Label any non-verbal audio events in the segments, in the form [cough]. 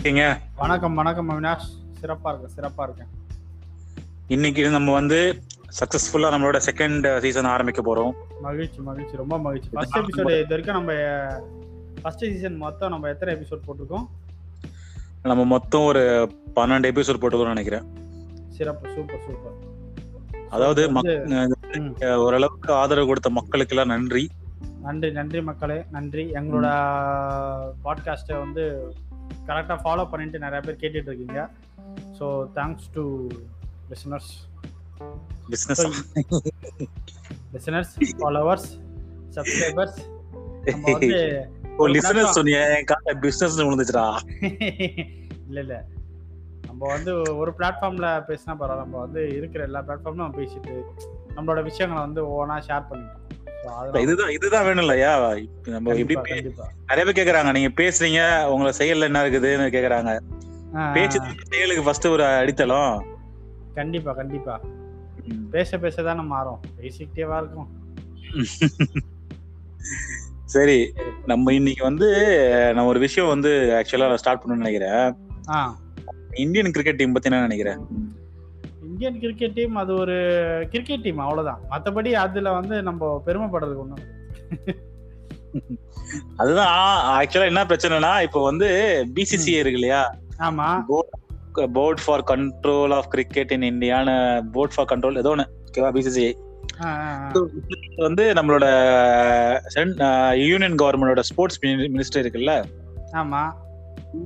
இருக்கீங்க? வணக்கம் வணக்கம் அவினாஷ். சிறப்பா இருக்கேன் சிறப்பா இருக்கேன். இன்னைக்கு நம்ம வந்து சக்சஸ்ஃபுல்லா நம்மளோட செகண்ட் சீசன் ஆரம்பிக்க போறோம். மகிழ்ச்சி மகிழ்ச்சி. ரொம்ப மகிழ்ச்சி. ஃபர்ஸ்ட் எபிசோடு இது வரைக்கும் நம்ம ஃபர்ஸ்ட் சீசன் மொத்தம் நம்ம எத்தனை எபிசோட் போட்டிருக்கோம்? நம்ம மொத்தம் ஒரு பன்னெண்டு எபிசோட் போட்டுக்கிறோம் நினைக்கிறேன். சிறப்பு சூப்பர் சூப்பர். அதாவது ஓரளவுக்கு ஆதரவு கொடுத்த மக்களுக்கு எல்லாம் நன்றி. நன்றி நன்றி மக்களே நன்றி. எங்களோட பாட்காஸ்ட்டை வந்து கரெக்டாக ஃபாலோ பண்ணிட்டு நிறைய பேர் கேட்டுட்டு இருக்கீங்க so thanks to listeners business listeners followers subscribers oh listeners சொன்னியே என் கால பிசினஸ் விழுந்துச்சுடா. [laughs] இல்ல இல்ல. நம்ம வந்து ஒரு பிளாட்ஃபார்ம்ல பேசினா பரவாயில்ல. நம்ம வந்து இருக்கிற எல்லா பிளாட்ஃபார்ம்லும் நம்ம பேசிட்டு நம்மளோட விஷயங்களை வந்து ஒவ்வொன்றா ஷேர் அதனால இதுதான் இதுதான் வேணும் இல்லையா? நம்ம எப்படி. நிறைய பேர் கேக்குறாங்க நீங்க பேசுறீங்க உங்களை செயல்ல என்ன இருக்குதுன்னு கேக்குறாங்க. பேச்சு செயலுக்கு ஃபர்ஸ்ட் ஒரு அடித்தளம். கண்டிப்பா கண்டிப்பா. பேச பேச தானே மாறும். பேசிக்கிட்டேவா இருக்கும். [laughs] சரி நம்ம இன்னைக்கு வந்து நான் ஒரு விஷயம் வந்து ஆக்சுவலா ஸ்டார்ட் பண்ணணும்னு நினைக்கிறேன். இந்தியன் கிரிக்கெட் டீம் பத்தி என்ன நினைக்கிறேன்? இந்தியன் கிரிக்கெட் டீம் அது ஒரு கிரிக்கெட் டீம் அவ்வளவுதான். மத்தபடி அதுல வந்து நம்ம பெருமைப்படுறதுக்கு ஒண்ணும். [laughs] அதுதான் ஆக்சுவலா என்ன பிரச்சனைனா இப்போ வந்து பிசிசிஐ இருக்கு இல்லையா? ஆமா. Board for control of cricket in இந்தியான board for control ஏதோ ஒன்று ஓகேவா பிசிசிஐ. வந்து நம்மளோட யூனியன் கவர்மெண்டோட ஸ்போர்ட்ஸ் மினிஸ்டர் இருக்குல்ல? ஆமா.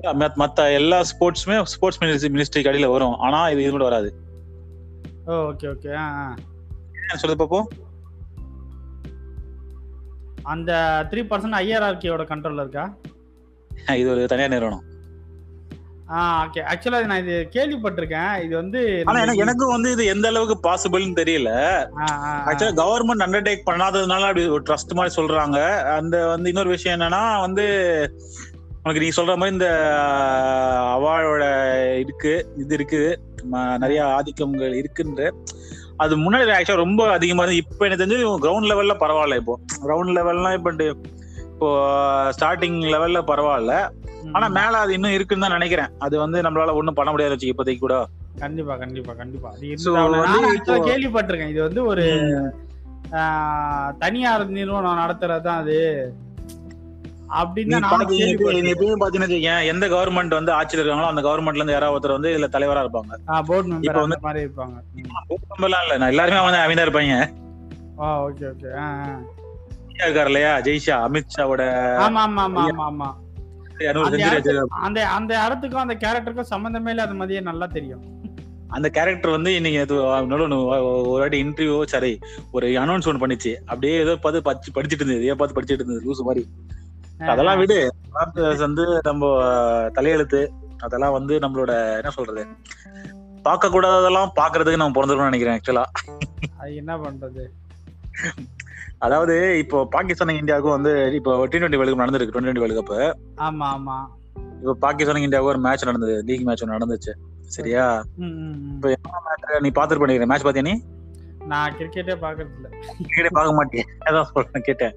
மத்த- எல்லா ஸ்போர்ட்ஸுமே ஸ்போர்ட்ஸ் மினிஸ்ட்ரிக்கு அடியில வரும். ஆனா இது இது கூட வராது. Okay okay. ஆ சொல்லு பாப்போம் அந்த த்ரீ பர்சன்ட் ஐஆர்ஆர்கியோட கண்ட்ரோல்ல இருக்கா? [laughs] இது ஒரு தனியார் நிறுவனம். ஆ ஓகே ஆக்சுவலா நான் இது கேள்விப்பட்டிருக்கேன். இது வந்து ஆனா எனக்கு எனக்கும் வந்து இது எந்த அளவுக்கு பாசிபிள்னு தெரியல. ஆக்சுவலா கவர்மெண்ட் அண்டர்டேக் பண்ணாததுனால அப்படி ஒரு ட்ரஸ்ட் மாதிரி சொல்றாங்க. அந்த வந்து இன்னொரு விஷயம் என்னன்னா வந்து உனக்கு நீ சொல்ற மாதிரி இந்த அவார்டோட இருக்கு இது இருக்கு ம- நிறைய ஆதிக்கங்கள் இருக்குன்ற. அது முன்னாடி ஆக்சுவலா ரொம்ப அதிகமா இருந்து இப்ப எனக்கு தெரிஞ்சு கிரவுண்ட் லெவல்ல பரவாயில்ல இப்போ. கிரவுண்ட் லெவல்லாம் இப்ப இப்போ ஸ்டார்டிங் லெவல்ல பரவாயில்ல. ஆனா மேல அது இன்னும் இருக்குன்னு தான் நினைக்கிறேன். அது வந்து நம்மளால ஒண்ணும் பண்ண முடியாது வச்சு இப்போதைக்கு கூட. கண்டிப்பா கண்டிப்பா கண்டிப்பா. அது கேள்விப்பட்டிருக்கேன். இது வந்து ஒரு தனியார் நிறுவனம் நடத்துறது தான் அது. எந்த கவர்மெண்ட் வந்து ஆட்சியில் இருக்காங்களோ அந்த கவர்மெண்ட்ல இருந்து யாராவது ஒருத்தர் வந்து இதுல தலைவரா இருப்பாங்க. போர்டு இப்ப மெம்பர் வந்து- அந்த மாதிரி இருப்பாங்க. ம். பூகம்பெல்லாம் இல்ல நான் எல்லாருமே வந்து அமைதியா இருப்பாங்க. ஓகே ஓகே இருக்காரு இல்லையா? ஜெய்ஷா அமித்ஷாவோட ஆமா ஆமா ஆமா ஆமா ஆமா. இருநூறு அந்த அந்த இடத்துக்கும் அந்த கேரக்டருக்கும் சம்பந்தமே இல்லாத மாதிரியே நல்லா தெரியும். அந்த கேரக்டர் வந்து இன்னைக்கு அது ஒரு வாட்டி இன்டர்வியூ சரி ஒரு அனௌன்ஸ் ஒன்று பண்ணிச்சு. அப்படியே ஏதோ பார்த்து படிச்சு படிச்சுட்டு இருந்தது ஏதோ பார்த்து படிச்சுட்டு இருந்தது லூசு மாதிரி. அதெல்லாம் விடு. வந்து நம்ம தலையெழுத்து அதெல்லாம் வந்து நம்மளோட என்ன சொல்றது பார்க்க கூடாததெல்லாம் பாக்குறதுக்கு நம்ம பிறந்திருக்கோம்னு நினைக்கிறேன் ஆக்சுவலா என்ன பண்றது? அதாவது இப்போ பாகிஸ்தான் இந்தியாவுக்கும் வந்து இப்போ டி டுவெண்ட்டி வேர்ல்டு கப் நடந்திருக்கு டுவெண்ட்டி வேர்ல்டு கப் ஆமா ஆமா. இப்போ பாகிஸ்தான் இந்தியாவுக்கு ஒரு மேட்ச் நடந்தது லீக் மேட்ச் ஒன்று நடந்துச்சு சரியா. இப்ப நீ பாத்துட்டு பண்ணிக்கிற மேட்ச் பாத்தியா நீ? நான் கிரிக்கெட்டே பாக்குறது இல்ல கிரிக்கெட்டே பார்க்க மாட்டேன் அதான் சொல்றேன் கேட்டேன்.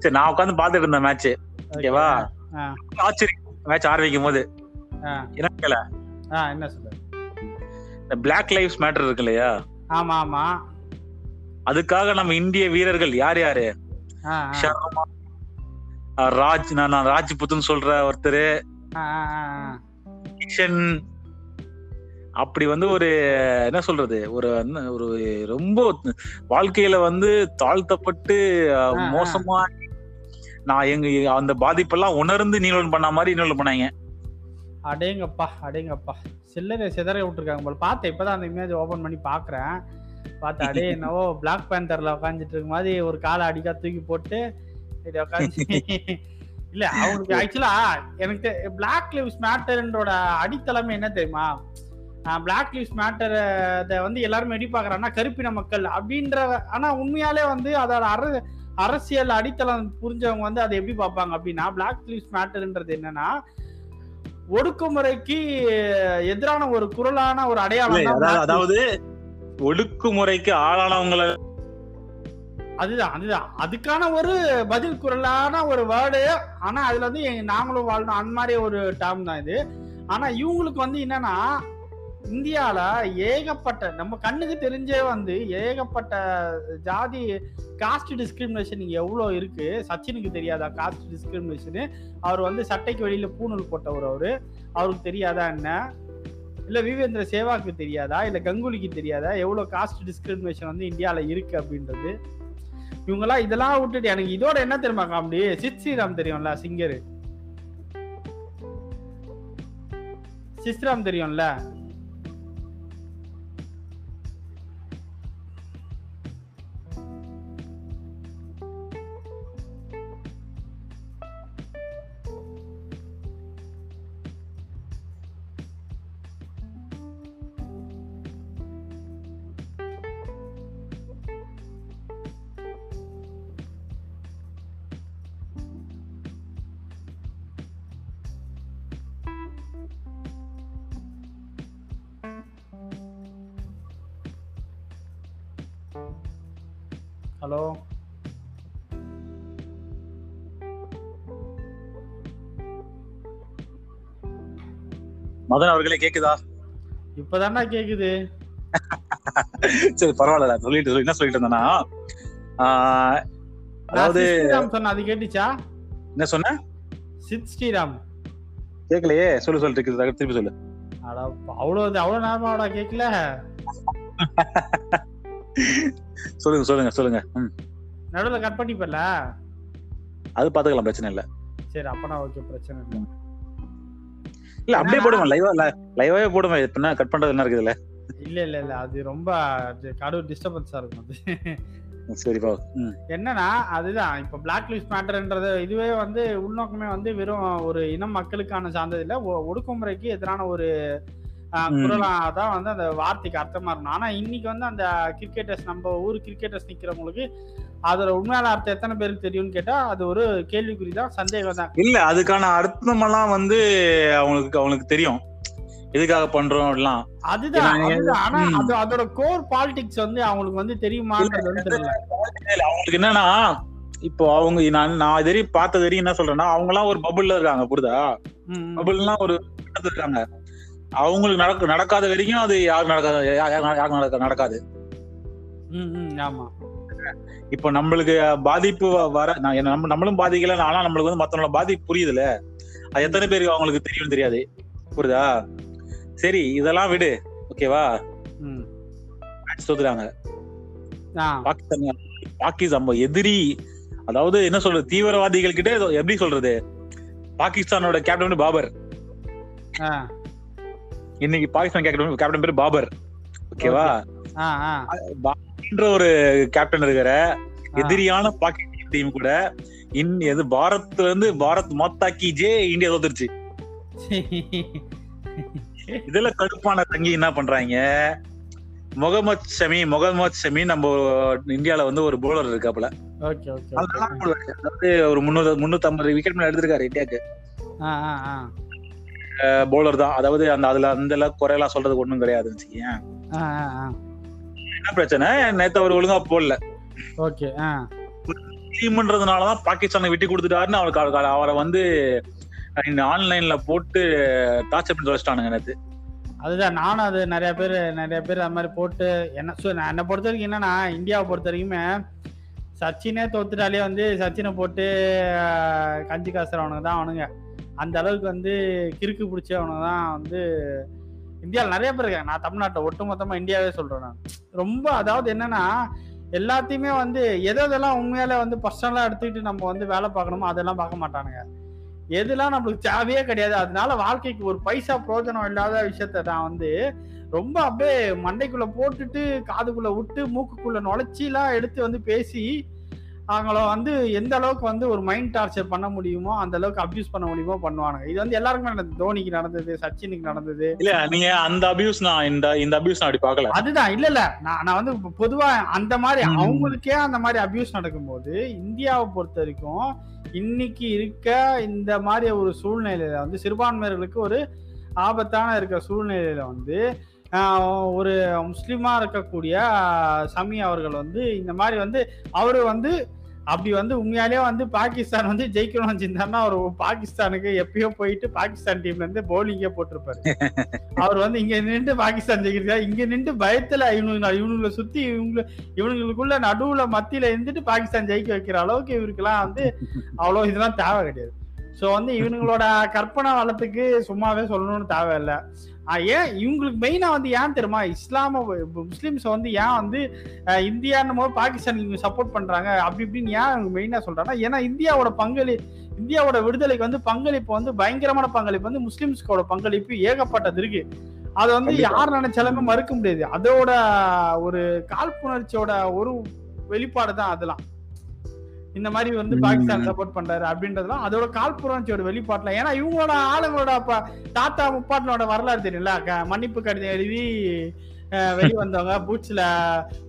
சரி நான் உட்காந்து பாத்துட்டு இருந்தேன் மேட்ச் ஓகேவா. ஆச்சரியம். மேட்ச் ஆரம்பிக்கும் போது. என்ன என்ன சொல்ற இந்த பிளாக் லைஃப்ஸ் மேட்டர் இருக்கு இல்லையா ஆமா ஆமா. அதுக்காக நம்ம இந்திய வீரர்கள் யார் யாரு? அஹ் ராஜ் நான் ராஜ்புத்துன்னு சொல்ற ஒருத்தர். கிஷன். அப்படி வந்து ஒரு என்ன சொல்றது? ஒரு ஒரு ரொம்ப வாழ்க்கையில வந்து தாழ்த்தப்பட்டு அஹ், ஆ, ஆ. மோசமா நான் எங்க அந்த பாதிப்பெல்லாம் உணர்ந்து நீலன் பண்ண மாதிரி நீலன் பண்ணாங்க. அடேங்கப்பா அடேங்கப்பா. சில்லறை சிதற விட்டுருக்காங்க போல. பார்த்தேன் இப்பதான் அந்த இமேஜ் ஓபன் பண்ணி பாக்குறேன். பார்த்தேன் அடே [laughs] என்னவோ பிளாக் பேந்தர்ல உட்காந்துட்டு இருக்க மாதிரி ஒரு காலை அடிக்கா தூக்கி போட்டு இப்படி உட்காந்து [laughs] இல்ல அவங்களுக்கு ஆக்சுவலா எனக்கு பிளாக் லிவ்ஸ் மேட்டர்ன்றோட அடித்தளமே என்ன தெரியுமா? பிளாக் லிவ்ஸ் மேட்டர் வந்து எல்லாருமே எப்படி பாக்குறாங்கன்னா கருப்பின மக்கள் அப்படின்ற ஆனா உண்மையாலே வந்து அதோட அர அரசியல் அடித்தளம் புரிஞ்சவங்க வந்து அதை எப்படி பார்ப்பாங்க அப்படின்னா பிளாக் லிவ்ஸ் மேட்டர்ன்றது என்னன்னா ஒடுக்குமுறைக்கு எதிரான ஒரு குரலான ஒரு அடையாளம் அதாவது ஒடுக்குமுறைக்கு ஆளானவங்கள அதுதான் அதுதான். அதுக்கான ஒரு பதில் குரலான ஒரு வேர்டு ஆனா அதுல வந்து நாங்களும் வாழணும் அந்த மாதிரி ஒரு டேர்ம் தான் இது. ஆனா இவங்களுக்கு வந்து என்னன்னா இந்தியால ஏகப்பட்ட நம்ம கண்ணுக்கு தெரிஞ்சே வந்து ஏகப்பட்ட ஜாதி காஸ்ட் டிஸ்கிரிமினேஷன் இங்க எவ்வளவு இருக்கு? சச்சினுக்கு தெரியாதா? காஸ்ட் டிஸ்கிரிமினேஷனு அவர் வந்து சட்டைக்கு வெளியில பூணூல் போட்டவர் அவரு. அவருக்கு தெரியாதா என்ன? இல்ல விவேந்திர சேவாக்கு தெரியாதா? இல்ல கங்குலிக்கு தெரியாதா? எவ்வளவு காஸ்ட் டிஸ்கிரிமினேஷன் வந்து இந்தியால இருக்கு அப்படின்றது. இவங்கெல்லாம் இதெல்லாம் விட்டுட்டு எனக்கு இதோட என்ன தெரியுமா காமெடி? சித் ஸ்ரீராம் தெரியும்ல சிங்கரு சிஸ்ராம் தெரியும்ல? ஹலோ. மதன் அவர்களே கேக்குதா? இப்பதானே கேக்குது. சரி பரவாயில்ல சொல்லிட்டு சொல்லி. என்ன சொல்லிட்டு இருந்தேன்னா அதாவது சொன்ன அது கேட்டுச்சா? என்ன சொன்ன? சித் ஸ்ரீராம். கேட்கலையே சொல்லு சொல்லு திருப்பி சொல்லு. அட அவ்வளவு அவ்வளவு நேரமாடா கேட்கல [laughs] சொல்லுங்க சொல்லுங்க சொல்லுங்க. ம். நடுவுல கட் பண்ணிப்பல அது பாத்துக்கலாம் பிரச்சனை இல்ல. சரி அப்பனா ஓகே பிரச்சனை இல்லை. இல்ல அப்படியே போடுவேன் லைவா லைவாவே போடுவேன் இப்ப கட் பண்றது என்ன இருக்குதுல்ல இல்ல இல்ல இல்ல அது ரொம்ப கடவுள் டிஸ்டர்பன்ஸா இருக்கும் அது. சரிப்பா என்னன்னா அதுதான் இப்ப பிளாக் லிஸ்ட் மேட்டர்ன்றது இதுவே வந்து உள்நோக்கமே வந்து வெறும் ஒரு இனம் மக்களுக்கான சார்ந்தது இல்ல ஒடுக்குமுறைக்கு எதிரான ஒரு ஆஹ், ம். குரலா தான் வந்து அந்த வார்த்தைக்கு அர்த்தமா இருக்கணும். ஆனா இன்னைக்கு வந்து அந்த கிரிக்கெட்டர்ஸ் நம்ம ஊர் கிரிக்கெட்டர்ஸ் நிக்கிறவங்களுக்கு அதோட உண்மையான அர்த்தம் எத்தனை பேருக்கு தெரியும்னு கேட்டா அது ஒரு கேள்விக்குறி தான் சந்தேகம் தான் இல்ல அதுக்கான அர்த்தமெல்லாம் வந்து அவங்களுக்கு அவங்களுக்கு தெரியும். எதுக்காக பண்றோம் எல்லாம் அதுதான் ஆனா. அது அதோட கோர் பாலிடிக்ஸ் வந்து அவங்களுக்கு வந்து இல்ல, அவங்களுக்கு என்னன்னா இப்போ அவங்க நான் நான் இது வரையும் பார்த்த வரையும் என்ன சொல்றேன்னா அவங்க எல்லாம் ஒரு பபுள்ல இருக்காங்க புரியுதா. பபுள்லாம் ஒரு இருக்காங்க. அவங்களுக்கு நடக்க நடக்காத வரைக்கும் அது யாரும் நடக்காது யா- யா- யாருக்கும் நடக்க நடக்காது. ம், ம், ஆமா. இப்போ நம்மளுக்கு பாதிப்பு வர நம்ம நம்மளும் பாதிக்கல ஆனா நம்மளுக்கு வந்து மத்தவங்களோட பாதிப்பு புரியுதுல. அது எத்தனை பேருக்கு அவங்களுக்கு தெரியும் தெரியாது. புரியுதா? சரி இதெல்லாம் விடு. ஓகேவா தோத்துறாங்க பாகிஸ்தான் பாகிஸ்தான் எதிரி அதாவது என்ன சொல்றது தீவிரவாதிகள் கிட்ட எப்படி சொல்றது? பாகிஸ்தானோட கேப்டன் பாபர். ஆ, இன்னைக்கு பாகிஸ்தான் கேப்டன் கேப்டன் பேரு பாபர். ஓகேவா. என்ற ஒரு கேப்டன் இருக்கிற எதிரியான பாகிஸ்தான் டீம் கூட இன் எது பாரத்ல இருந்து பாரத் மாத்தாக்கி ஜே இந்தியா தோத்துருச்சு. [laughs] இதுல கடுப்பான தங்கி என்ன பண்றாங்க? முகமது ஷமி முகமது ஷமி நம்ம இந்தியால வந்து ஒரு போலர் இருக்காப்புல. அதாவது ஒரு முன்னூறு முன்னூத்தி ஐம்பது விக்கெட் மேல எடுத்திருக்காரு இந்தியாக்கு. போலர் தான். அதாவது அந்த அதுல அந்த அளவுக்கு குறையெல்லாம் சொல்றதுக்கு ஒண்ணும் ஆ. என்ன பிரச்சனை? நேத்து அவர் ஒழுங்கா போடல. ஓகே டீம்ன்றதுனாலதான் பாகிஸ்தானை விட்டு கொடுத்துட்டாருன்னு அவருக்கு அவரை வந்து ஆன்லைன்ல போட்டு டார்ச்சர் பண்ணி வச்சிட்டானுங்க நேத்து. அதுதான் நானும் அது நிறைய பேர் நிறைய பேர் அது மாதிரி போட்டு என்ன நான் என்னை பொறுத்த வரைக்கும் என்னன்னா இந்தியாவை பொறுத்த வரைக்குமே சச்சினே தோத்துட்டாலே வந்து சச்சினை போட்டு கஞ்சி காசுறவனுங்க தான் அவனுங்க. அந்த அளவுக்கு வந்து கிறுக்கு பிடிச்சவனை தான் வந்து இந்தியாவில் நிறைய பேர் இருக்காங்க. நான் தமிழ்நாட்டில் ஒட்டுமொத்தமாக இந்தியாவே சொல்கிறேன் நான். ரொம்ப அதாவது என்னன்னா எல்லாத்தையுமே வந்து எது எதெல்லாம் உண்மையால வந்து பர்சனலாக எடுத்துக்கிட்டு நம்ம வந்து வேலை பார்க்கணுமோ அதெல்லாம் பார்க்க மாட்டானுங்க. எதுலாம் நம்மளுக்கு தேவையே கிடையாது. அதனால வாழ்க்கைக்கு ஒரு பைசா பிரோஜனம் இல்லாத விஷயத்த நான் வந்து ரொம்ப அப்படியே மண்டைக்குள்ள போட்டுட்டு காதுக்குள்ள விட்டு மூக்குக்குள்ள நுழைச்சிலாம் எடுத்து வந்து பேசி அவங்கள வந்து எந்த அளவுக்கு வந்து ஒரு மைண்ட் டார்ச்சர் பண்ண முடியுமோ அந்த அளவுக்கு அபியூஸ் பண்ண முடியுமோ பண்ணுவானுங்க. இது வந்து எல்லாருக்குமே நடந்தது. தோனிக்கு நடந்தது சச்சினுக்கு நடந்தது. இல்ல நீங்க அந்த அபியூஸ் நான் இந்த இந்த அபியூஸ் நான் அப்படி பார்க்கல. அதுதான் இல்ல இல்ல. நான் நான் வந்து பொதுவா அந்த மாதிரி. அவங்களுக்கே அந்த மாதிரி அபியூஸ் நடக்கும்போது இந்தியாவை பொறுத்த வரைக்கும் இன்னைக்கு இருக்க இந்த மாதிரி ஒரு சூழ்நிலையில வந்து சிறுபான்மையர்களுக்கு ஒரு ஆபத்தான இருக்க சூழ்நிலையில வந்து ஒரு முஸ்லிமா இருக்கக்கூடிய சமி அவர்கள் வந்து இந்த மாதிரி வந்து அவரு வந்து அப்படி வந்து உண்மையாலே வந்து பாகிஸ்தான் வந்து ஜெயிக்கணும்னு வச்சிருந்தாருன்னா அவர் பாகிஸ்தானுக்கு எப்பயோ போயிட்டு பாகிஸ்தான் டீம்ல இருந்து போலிங்கே போட்டிருப்பாரு. [laughs] அவர் வந்து இங்க நின்று பாகிஸ்தான் ஜெயிக்கிறதா. இங்க நின்று பயத்துல இவனுங்க இவனுங்களை சுத்தி இவங்க இவனுங்களுக்குள்ள நடுவுல மத்தியில இருந்துட்டு பாகிஸ்தான் ஜெயிக்க வைக்கிற அளவுக்கு இவருக்கெல்லாம் வந்து [laughs] அவ்வளவு இதெல்லாம் தேவை கிடையாது. சோ வந்து இவனுங்களோட கற்பனை வளத்துக்கு சும்மாவே சொல்லணும்னு தேவையில்லை. ஏன் இவங்களுக்கு மெயினா வந்து ஏன் தெரியுமா? இஸ்லாம முஸ்லிம்ஸ் வந்து ஏன் வந்து இந்தியான்னு போது பாகிஸ்தான் இவங்க சப்போர்ட் பண்றாங்க? அப்படி இப்படின்னு ஏன் இவங்க மெயினா சொல்றாங்கன்னா ஏன்னா இந்தியாவோட பங்களி இந்தியாவோட விடுதலைக்கு வந்து பங்களிப்பு வந்து பயங்கரமான பங்களிப்பு வந்து முஸ்லிம்ஸ்கோட பங்களிப்பு ஏகப்பட்டது இருக்கு. அது வந்து. யார் நினைச்சாலுமே மறுக்க முடியாது. அதோட ஒரு காழ்ப்புணர்ச்சியோட ஒரு வெளிப்பாடு தான் அதெல்லாம். இந்த மாதிரி வந்து. பாகிஸ்தான் சப்போர்ட் பண்றாரு அப்படின்றதுலாம் அதோட காழ்ப்புணர்ச்சியோட வெளிப்பாட்டுல. ஏன்னா இவங்களோட ஆளுங்களோட தாத்தா முப்பாட்டனோட வரலாறு தெரியல மன்னிப்பு கடிதம் எழுதி அஹ், வெளிய வந்தவங்க பூட்ஸ்ல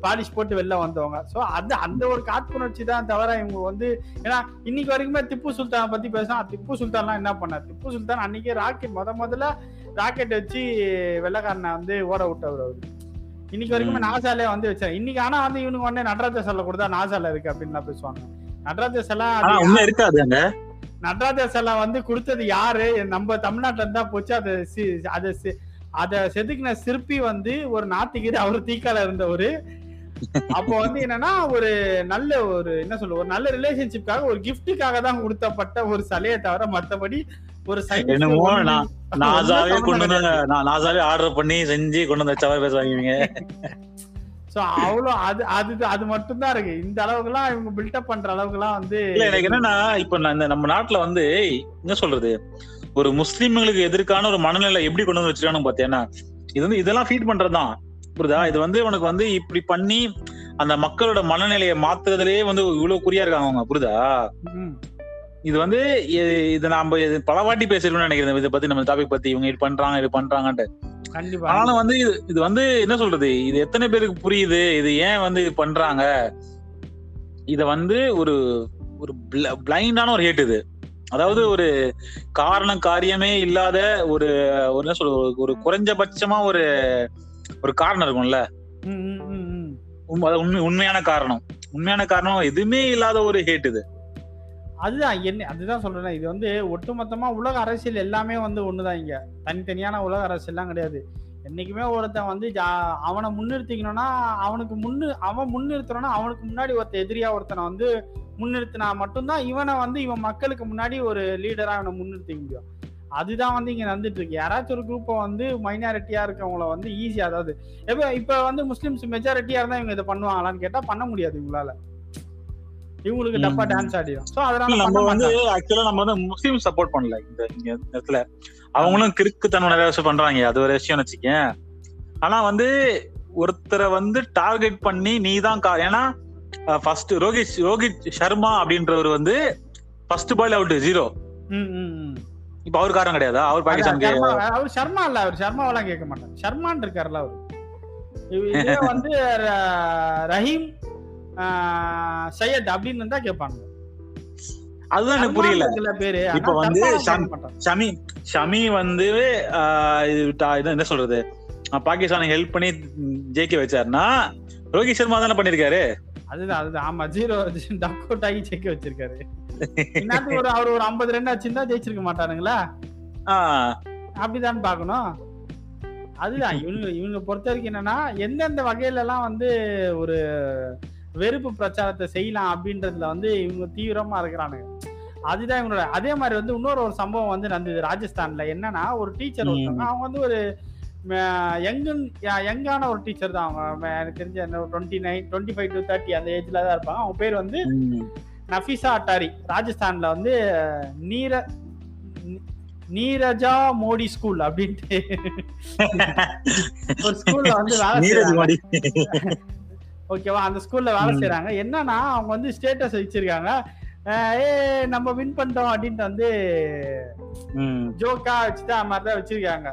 பாலிஷ் போட்டு வெளில வந்தவங்க. சோ அது அந்த ஒரு காழ்ப்புணர்ச்சி தான் தவிர இவங்க வந்து ஏன்னா இன்னைக்கு வரைக்குமே திப்பு சுல்தானை பத்தி பேசினா திப்பு சுல்தான்லாம் என்ன பண்ணார்? திப்பு சுல்தான் அன்னைக்கே ராக்கெட் முத முதல்ல ராக்கெட் வச்சு வெள்ளக்காரனை வந்து ஓட விட்டவர் அவரு. இன்னைக்கு வரைக்குமே. நாசாலே வந்து வச்சார். இன்னைக்கு ஆனா வந்து இவனுக்கு உடனே நடராஜ செல்ல கொடுத்தா நாசால இருக்கு அப்படின்னு பேசுவாங்க. நடராஜ செல்லா ஆனா உண்மை இருக்காது அங்க. நடராஜ செல்லா வந்து கொடுத்தது யாரு? நம்ம தமிழ்நாட்டுல இருந்தா போச்சு அதை அதை அத செதுக்கின சிற்பி வந்து ஒரு நாத்திகிரி அவர் தீக்கால இருந்தவரு. அப்போ வந்து என்னன்னா ஒரு நல்ல ஒரு என்ன சொல்ல ஒரு நல்ல ரிலேஷன்ஷிப்காக ஒரு கிஃப்ட்டுக்காக தான் கொடுத்தப்பட்ட ஒரு சிலையை தவிர மத்தபடி ஒரு என்னமோ [laughs] நான் நாசாவே கொண்டு. வந்து நான் நாசாவே ஆர்டர் பண்ணி செஞ்சு கொண்டு வந்து வச்சவரை பேசுவாங்க [laughs] சோ அவ்வளவு அது அது அது மட்டும் தான் இருக்கு. இந்த அளவுக்கு எல்லாம் இவங்க பில்டப் பண்ற அளவுக்கு எல்லாம் வந்து இல்ல எனக்கு என்னன்னா இப்ப நம்ம நாட்டுல வந்து என்ன சொல்றது? ஒரு முஸ்லிம்களுக்கு எதிர்க்கான ஒரு மனநிலை எப்படி கொண்டு வந்து வச்சிருக்கானு பார்த்தேன்னா இது வந்து இதெல்லாம் ஃபீட் பண்றதுதான். புரியுதா? இது வந்து உனக்கு வந்து இப்படி பண்ணி அந்த மக்களோட மனநிலையை மாத்துறதுலயே வந்து இவ்வளவு குறியா இருக்காங்க அவங்க. புரியுதா? இது வந்து இது நாம இது பல வாட்டி பேசிருக்கோம்னு நினைக்கிறேன். இதை பத்தி நம்ம டாபிக் பத்தி இவங்க இது பண்றாங்க இது பண்றாங்கன்ட்டு. கண்டிப்பா. ஆனாலும் வந்து இது இது வந்து என்ன சொல்றது? இது எத்தனை பேருக்கு புரியுது? இது ஏன் வந்து இது பண்றாங்க? இத வந்து ஒரு ஒரு பிளைண்டான ஒரு ஹேட் இது. அதாவது ஒரு காரணம் காரியமே இல்லாத ஒரு ஒரு என்ன சொல்றது? ஒரு- குறைஞ்சபட்சமா ஒரு ஒரு காரணம் இருக்கும்ல? உண்மையான காரணம். உண்மையான காரணம் எதுவுமே இல்லாத ஒரு ஹேட் இது. அதுதான் என்ன அதுதான் சொல்றேன் இது வந்து ஒட்டுமொத்தமா உலக அரசியல் எல்லாமே வந்து ஒண்ணுதான் இங்க. தனித்தனியான உலக அரசியல்லாம் கிடையாது. என்னைக்குமே ஒருத்தன் வந்து ஜா- அவனை முன்னிறுத்திக்கணும்னா அவனுக்கு முன்னு அவன் முன்னிறுத்தணும்னா அவனுக்கு முன்னாடி ஒருத்தன் எதிரியா ஒருத்தனை வந்து முன்னிறுத்தினா மட்டும்தான் இவனை வந்து இவன் மக்களுக்கு முன்னாடி ஒரு லீடரா இவனை முன்னிறுத்திக்க முடியும். அதுதான் வந்து இங்க நடந்துட்டு இருக்கு. யாராச்சும் ஒரு குரூப்பை வந்து மைனாரிட்டியா இருக்கவங்கள வந்து ஈஸியா அதாவது இப்ப இப்ப வந்து முஸ்லிம்ஸ் மெஜாரிட்டியா இருந்தா இவங்க இதை பண்ணுவாங்களான்னு கேட்டா பண்ண முடியாது இவங்களால. இவங்களுக்கு டப்பா. டான்ஸ் ஆடிடும் சோ அதனால நம்ம வந்து. ஆக்சுவலா நம்ம வந்து முஸ்லீம் சப்போர்ட் பண்ணல இந்த இடத்துல. அவங்களும் கிறுக்குத்தனம் நிறைய விஷயம் பண்றாங்க. அது ஒரு விஷயம் வச்சுக்கேன். ஆனா வந்து ஒருத்தரை வந்து டார்கெட் பண்ணி நீ தான் ஏன்னா ஃபர்ஸ்ட் ரோஹித் ரோஹித் சர்மா அப்படின்றவர் வந்து ஃபர்ஸ்ட் பால் அவுட் ஜீரோ. இப்ப அவர் காரணம் கிடையாதா? அவர் சர்மா- அவர் சர்மா இல்ல அவர் சர்மாவெல்லாம் கேட்க மாட்டார். ஷர்மான் இருக்காருல்ல அவர். இதே [laughs] வந்து ரஹீம் சையத் அப்படின்னு தான் கேட்பாங்க அதுதான் எனக்கு புரியல. இருக்குல்ல பேரு. இப்ப வந்து ஷம்-. ஷமி வந்து என்ன சொல்றது? ஆஹ், பாகிஸ்தானுக்கு ஹெல்ப் பண்ணி ஜெயிக்க வச்சாருன்னா ரோஹித் சர்மா தானே பண்ணிருக்காரு? அதுதான் அதுதான். ஆமா ஜீரோ டக் அவுட் ஆகி செக் வச்சிருக்காரு. இன்னத்துக்கு ஒரு அவர் ஒரு ஐம்பது ரன் வச்சிருந்தா ஜெயிச்சிருக்க மாட்டானுங்களா? அப்படிதான் பார்க்கணும். அதுதான் இவங்க இவங்க பொறுத்த வரைக்கும் என்னன்னா எந்தெந்த வகையில எல்லாம் வந்து ஒரு வெறுப்பு பிரச்சாரத்தை செய்யலாம் அப்படின்றதுல வந்து இவங்க தீவிரமா இருக்கிறானுங்க. அதுதான் இவங்களோட அதே மாதிரி வந்து இன்னொரு ஒரு சம்பவம் வந்து நடந்தது ராஜஸ்தான்ல. என்னன்னா ஒரு டீச்சர். ஒருத்தவங்க அவங்க வந்து ஒரு யங்கன் யங்கான ஒரு டீச்சர் தான் அவங்க. எனக்கு தெரிஞ்ச twenty nine twenty five to thirty அந்த ஏஜ்ல தான் இருப்பாங்க. அவங்க பேர் வந்து. நஃபிசா அட்டாரி. ராஜஸ்தான்ல வந்து நீர நீரஜா மோடி ஸ்கூல் அப்படின்ட்டு. [laughs] ஒரு ஸ்கூல்ல வந்து வேலை [laughs] ஓகேவா அந்த ஸ்கூல்ல வேலை ம். செய்றாங்க என்னன்னா அவங்க வந்து ஸ்டேட்டஸ் வச்சிருக்காங்க ஏ நம்ம வின் பண்ணிட்டோம் அப்படின்ட்டு வந்து. ஜோக்கா வச்சுட்டு அது மாதிரி தான் வச்சிருக்காங்க.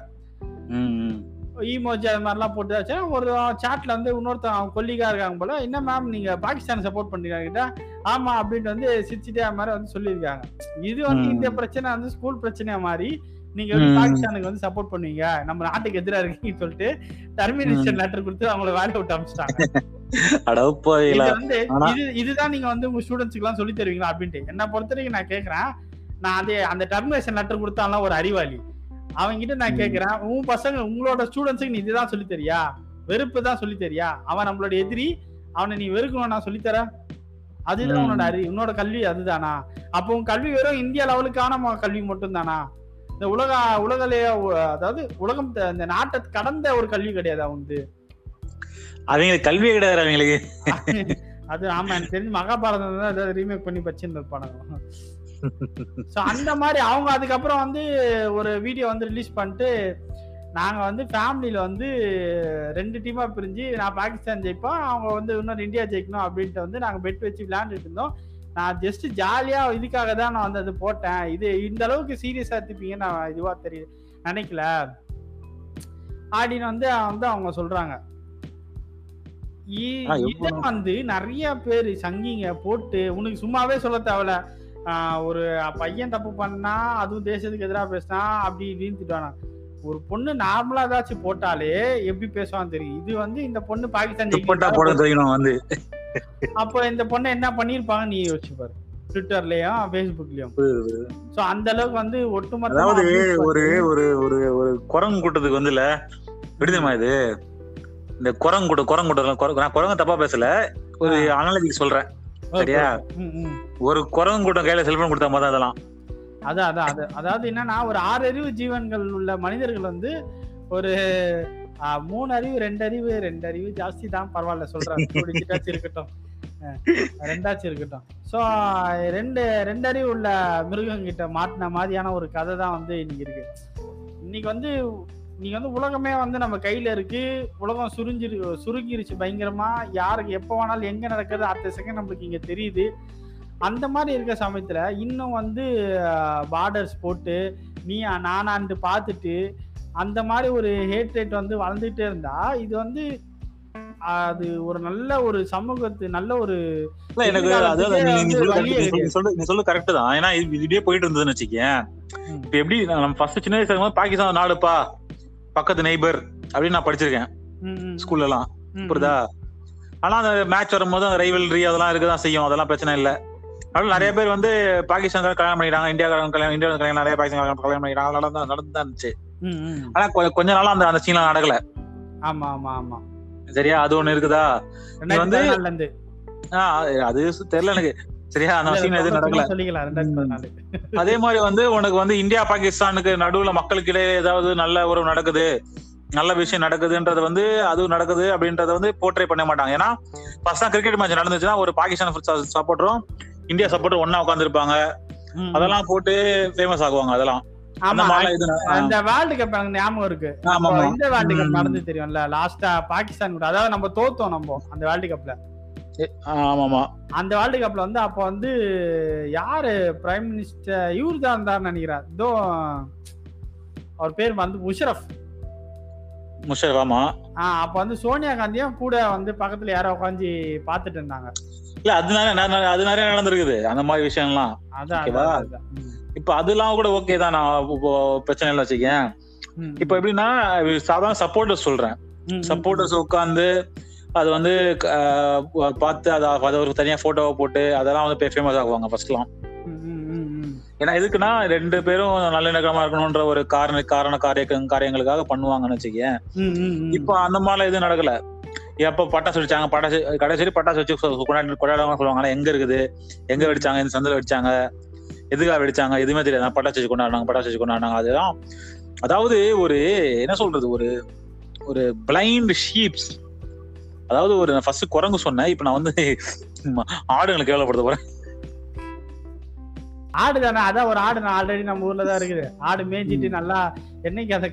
ஈமோஜி அது மாதிரிலாம் போட்டு வச்சா ஒரு சாட்ல வந்து இன்னொருத்தன் அவங்க கொல்லிகா இருக்காங்க போல என்ன மேம் நீங்க பாகிஸ்தான் சப்போர்ட் பண்றீங்க கிட்ட ஆமா அப்படின்ட்டு வந்து சிரிச்சுட்டே அது மாதிரி வந்து சொல்லியிருக்காங்க இது வந்து. இந்த பிரச்சனை வந்து ஸ்கூல் பிரச்சனையா மாதிரி நீங்க வந்து. பாகிஸ்தானுக்கு வந்து சப்போர்ட் பண்ணுவீங்க நம்ம நாட்டுக்கு எதிரா இருக்கீங்கன்னு சொல்லிட்டு டெர்மினேஷன் லெட்டர் கொடுத்து அவங்கள வேலையை விட்டு அமிச்சிட்டாங்க [laughs] இதுதான் நீங்க வந்து உங்க ஸ்டூடெண்ட்ஸ்க்கு எல்லாம் சொல்லி தருவீங்களா அப்படின்ட்டு. என்ன பொறுத்த வரைக்கும் நான் கேக்குறேன். நான் அதே அந்த டெர்மினேஷன் லெட்டர் கொடுத்தாலும் ஒரு அறிவாளி. அவங்க கிட்ட நான். கேக்குறேன் உன் பசங்க உங்களோட ஸ்டூடெண்ட்ஸுக்கு நீ இதுதான் சொல்லி தரியா? வெறுப்பு தான் சொல்லி தரியா? அவன் நம்மளோட எதிரி அவனை நீ வெறுக்கணும் நான் சொல்லி தரேன். அதுதான். உன்னோட அறி உன்னோட கல்வி அதுதானா? அப்போ உன் கல்வி வெறும் இந்தியா லெவலுக்கான கல்வி மட்டும் தானா இந்த உலக உலகலைய அதாவது உலகம் இந்த நாட்டை கடந்த ஒரு கல்வி கிடையாது அவங்களுக்கு அவங்களுக்கு கல்வியே கிடையாது அவங்களுக்கு. [laughs] அது ஆமா எனக்கு தெரிஞ்சு மகாபாரதம் தான் ஏதாவது ரீமேக் பண்ணி பச்சுன்னு இருப்பானுங்க சோ அந்த மாதிரி அவங்க அதுக்கப்புறம் வந்து ஒரு வீடியோ வந்து ரிலீஸ் பண்ணிட்டு நாங்க வந்து ஃபேமிலியில வந்து ரெண்டு டீமா பிரிஞ்சு நான் பாகிஸ்தான் ஜெயிப்போம் அவங்க வந்து இன்னொரு இந்தியா ஜெயிக்கணும் அப்படின்ட்டு வந்து நாங்க பெட் வச்சு விளையாண்டுட்டு இருந்தோம் நான் ஜஸ்ட் ஜாலியா இதுக்காக தான் நான் வந்து அது போட்டேன். இது இந்த அளவுக்கு சீரியஸா எடுத்துப்பீங்க நான் இதுவா தெரியுது நினைக்கல. அப்படின்னு வந்து வந்து அவங்க சொல்றாங்க. இத வந்து நிறைய பேர் சங்கிங்க போட்டு உனக்கு சும்மாவே சொல்ல தேவையில்ல ஒரு பையன் தப்பு பண்ணா அதுவும் தேசத்துக்கு எதிராக பேசினா அப்படி திட்டுவானா. ஒரு பொண்ணு நார்மலா ஏதாச்சும் போட்டாலே எப்படி பேசுவான்னு தெரியும். இது வந்து இந்த பொண்ணு பாகிஸ்தான் வந்து. அப்போ இந்த பொண்ணை என்ன பண்ணிருப்பாங்க நீ யோசிச்சு பாரு. ட்விட்டர்லயும் ஃபேஸ்புக்லயும் சோ அந்த அளவுக்கு வந்து பண்ணி- ஒரு ஒரு ஒரு ஒரு குரங்கு கூட்டத்துக்கு வந்துல விடுதமா இது? இந்த குரங்கு கூட்டம் குரங்கு நான் குரங்கு தப்பா பேசல. ஒரு அனாலஜிக்கு சொல்றேன். சரியா? ஒரு குரங்கு கூட்டம் கையில செல்போன் கொடுத்த மாதிரி அதெல்லாம். அதான் அதான் அது அதாவது என்னன்னா ஒரு ஆறு அறிவு ஜீவன்கள் உள்ள மனிதர்கள் வந்து ஒரு மூணு அறிவு ரெண்டு அறிவு ரெண்டு அறிவு ஜாஸ்தி தான். பரவாயில்ல சொல்றேன். இருக்கட்டும். ரெண்டாச்சும் இருக்கட்டும். ஸோ ரெண்டு ரெண்டு அறிவு உள்ள மிருகங்கிட்ட மாட்டின மாதிரியான ஒரு கதை தான் வந்து இன்னைக்கு இருக்கு. இன்னைக்கு வந்து இன்னைக்கு வந்து உலகமே வந்து நம்ம கையில இருக்கு. உலகம் சுருங்கிரு சுருங்கிருச்சு பயங்கரமா. யாருக்கு எப்போ வேணாலும் எங்க நடக்குது அடுத்த செகண்ட் நம்மளுக்கு இங்க தெரியுது. அந்த மாதிரி இருக்க சமயத்துல இன்னும் வந்து பார்டர்ஸ் போட்டு நீ நானான்ட்டு பார்த்துட்டு அந்த மாதிரி ஒரு ஹேட் ரேட் வந்து வளர்ந்துட்டே இருந்தா இது வந்து அது ஒரு நல்ல ஒரு சமூகத்து நல்ல ஒரு எனக்கு சொல்ல- கரெக்ட் தான். ஏன்னா இது இப்படியே போயிட்டு இருந்ததுன்னு வச்சுக்கேன். இப்ப எப்படி நம்ம ஃபர்ஸ்ட் சின்ன வயசுல பாகிஸ்தான் நாடுப்பா. பக்கத்து நெய்பர் அப்படின்னு நான் படிச்சிருக்கேன். ஸ்கூல்ல எல்லாம் புரியுதா? ஆனா அந்த மேட்ச் வரும்போது அந்த ரைவல்ரி அதெல்லாம் இருக்கதான் செய்யும். அதெல்லாம் பிரச்சனை இல்ல. அதனால நிறைய பேர் வந்து பாகிஸ்தான் கல்யாணம் பண்ணிட்டாங்க இந்தியா கல்யாணம் இந்தியா கல்யாணம் நிறைய பாகிஸ்தான் கல்யாணம் பண்ணிட்டாங்க நடந்து நடந்து இருந்துச்சு. ஆனா கொஞ்ச நாளா அந்த அந்த சீன்லாம் நடக்கல. ஆமா ஆமா ஆமா. சரியா? அது ஒண்ணு இருக்குதா? வந்து- அது தெரியல எனக்கு. சரியா? அந்த சீன் எதுவும் நடக்கல. அதே மாதிரி வந்து உனக்கு வந்து இந்தியா பாகிஸ்தானுக்கு நடுவுல மக்களுக்கு இடையே ஏதாவது நல்ல உறவு நடக்குது நல்ல விஷயம் நடக்குதுன்றது வந்து அது நடக்குது அப்படின்றத வந்து போர்ட்ரே பண்ண மாட்டாங்க. ஏன்னா ஃபர்ஸ்ட் கிரிக்கெட் மேட்ச் நடந்துச்சுன்னா ஒரு பாகிஸ்தான் சப்போர்ட்டரும் இந்தியா சப்போர்ட்டரும் ஒண்ணா உட்காந்துருப்பாங்க. அதெல்லாம் போட்டு ஃபேமஸ் ஆகுவாங்க அதெல்லாம். அந்த வேர்ல்டு கப் எனக்கு ஞாபகம் இருக்கு. இந்த வேர்ல்டு கப். நடந்து தெரியும்ல லாஸ்டா பாகிஸ்தான் கூட. அதாவது நம்ம தோத்தோம் நம்ம அந்த வேர்ல்டு கப்ல ஆமா ஆமா அந்த வேர்ல்டு கப்ல வந்து அப்போ வந்து யாரு பிரைம் மினிஸ்டர் இவரு தான் இருந்தாருன்னு நினைக்கிறேன். இதோ அவர் பேர் வந்து முஷரஃப். முஷரப் ஆமா. ஆஹ் அப்ப வந்து சோனியா காந்தியும் கூட வந்து பக்கத்துல யாரோ உட்காந்து பாத்துட்டு இருந்தாங்க. இல்ல அது ந- அது நிறைய நடந்திருக்குது. அந்த மாதிரி விஷயம்லாம். அதான். இப்ப அதெல்லாம் கூட ஓகே தான். நான் இப்போ பிரச்சனை இல்லை வச்சுக்கேன் இப்ப எப்படின்னா சாதாரண சப்போர்ட்டர்ஸ் சொல்றேன். சப்போர்ட்டர்ஸ் உட்காந்து அது வந்து பார்த்து அதை அதை ஒரு தனியா போட்டோவை போட்டு அதெல்லாம் வந்து ஃபேமஸ் ஆகுவாங்க ஃபர்ஸ்ட்லாம் ஏன்னா எதுக்குன்னா ரெண்டு பேரும் நல்லிணக்கமா இருக்கணும்ன்ற ஒரு காரண காரண காரிய காரியங்களுக்காக பண்ணுவாங்கன்னு வச்சுக்கேன் இப்போ அந்த மாதிரிலாம் எதுவும் நடக்கல. எப்ப பட்டாசு வெடிச்சாங்க பட்டாசு கடைசி பட்டாசு வச்சு கொ- கொண்டாடி கொண்டாடுவாங்க சொல்லுவாங்க எங்க இருக்குது? எங்க வெடிச்சாங்க? இந்த சந்தில வெடிச்சாங்க? எதுக்காக வெடிச்சாங்க? எதுவுமே தெரியாது பட்டாசு வச்சு கொண்டாடினாங்க பட்டாசு வச்சு கொண்டாடினாங்க. அதுதான் அதாவது ஒரு என்ன சொல்றது? ஒரு ஒரு பிளைண்ட் ஷீப்ஸ் அதாவது ஒரு ஃபர்ஸ்ட் குரங்கு சொன்னேன் இப்ப நான் வந்து ஆடுங்களுக்கு கேவலப்படுத்த போறேன். ஆடு தானே அதான் ஒரு ஆடு நான் ஆல்ரெடி நம்ம ஊர்ல தான் இருக்குது. ஆடு மேய்ஞ்சிட்டு நல்லா என்னைக்கு அதை